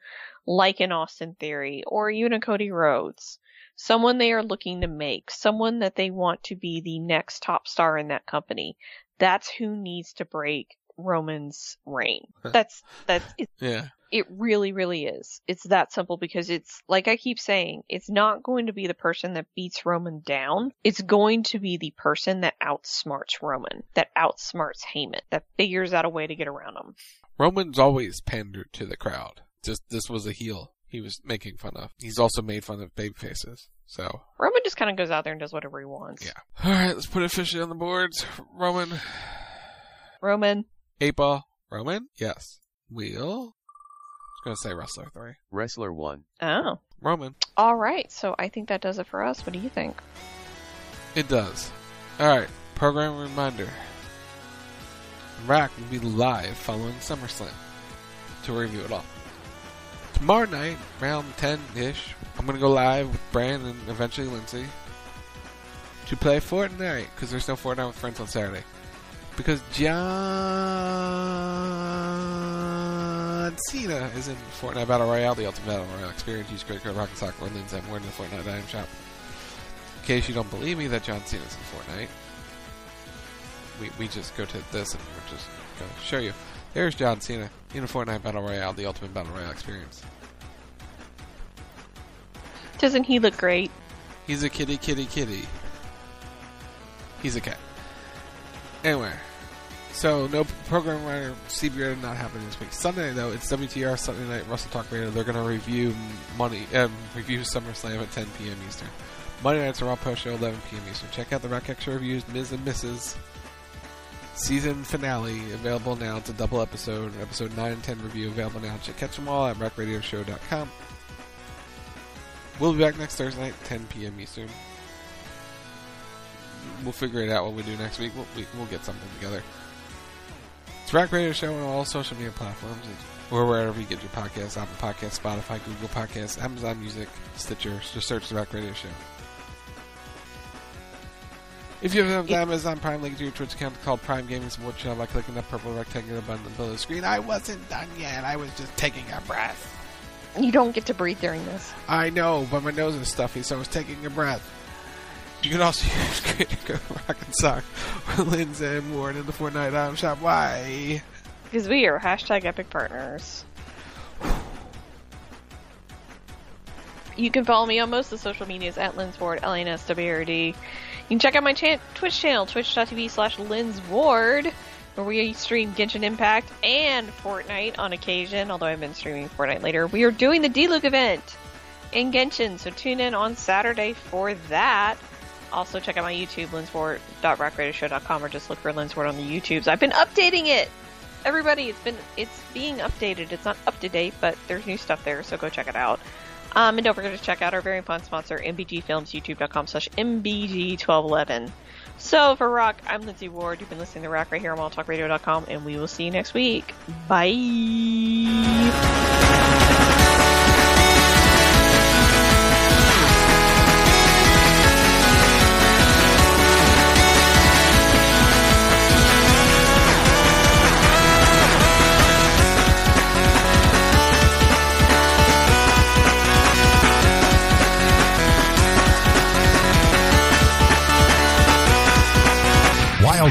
like an Austin Theory or even a Cody Rhodes. Someone they are looking to make, someone that they want to be the next top star in that company. That's who needs to break Roman's reign. That's that's it, Yeah. it really really is. It's that simple because it's like I keep saying, it's not going to be the person that beats Roman down. It's going to be the person that outsmarts Roman, that outsmarts Heyman, that figures out a way to get around him. Roman's always pandered to the crowd. Just this was a heel he was making fun of. He's also made fun of baby faces. So, Roman just kind of goes out there and does whatever he wants. yeah. All right, let's put it officially on the boards. Roman, Roman, eight ball. Roman, yes. Wheel. I was gonna say wrestler three. Wrestler 1. oh. Roman. All right, so I think that does it for us. What do you think? It does. Alright, program reminder. Rack will be live following SummerSlam to review it all. Tomorrow night, around 10 ish, I'm going to go live with Bran and eventually Lindsey to play Fortnite because there's no Fortnite with friends on Saturday. Because John Cena is in Fortnite Battle Royale, the Ultimate Battle Royale experience. Use credit code Rocket Sock or Lindsey at more than the Fortnite item shop. In case you don't believe me that John Cena's in Fortnite, we, we just go to this and we're just going to show you. There's John Cena in a Fortnite Battle Royale, the Ultimate Battle Royale experience. Doesn't he look great? He's a kitty, kitty, kitty. He's a cat. Anyway, so no program writer CBR did not happen this week. Sunday though, it's WTR Sunday Night Russell Talk Radio. They're going to review money, um, review SummerSlam at 10 p.m. Eastern. Monday night's are Raw post show 11 p.m. Eastern. Check out the Rack Extra reviews, Miz and Mrs. Season finale available now. It's a double episode, episode 9 and 10 review available now. Check catch them all at rackradioshow.com. We'll be back next Thursday night, 10 p.m. Eastern. We'll figure it out what we do next week. We'll, we, we'll get something together. It's Rack Radio Show on all social media platforms, or wherever you get your podcasts: Apple Podcasts, Spotify, Google Podcasts, Amazon Music, Stitcher. Just search the Rack Radio Show. If you have Amazon Prime, link to your Twitch account called Prime Gaming Support Channel by clicking that purple rectangular button below the screen. I wasn't done yet. I was just taking a breath. You don't get to breathe during this. I know, but my nose is stuffy, so I was taking a breath. You can also (laughs) use Creator Code Rock and Sock or Lindsey and Ward in the Fortnite item shop. Why? Because we are hashtag epic partners. You can follow me on most of the social medias at Linsward, L-N-S-W-R-D. You can check out my chan- Twitch channel, twitch.tv slash linsward, where we stream Genshin Impact and Fortnite on occasion, although I've been streaming Fortnite later. We are doing the D-Luke event in Genshin, so tune in on Saturday for that. Also, check out my YouTube, linsward.rackradioshow.com, or just look for Linsward on the YouTubes. I've been updating it! Everybody, it's been it's being updated. It's not up to date, but there's new stuff there, so go check it out. Um, and don't forget to check out our very fun sponsor, MBG Films, youtube.com slash MBG1211. So for Rock, I'm Lindsey Ward. You've been listening to Rock right here on WildTalkRadio.com, and we will see you next week. Bye!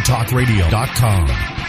wildtalkradio.com.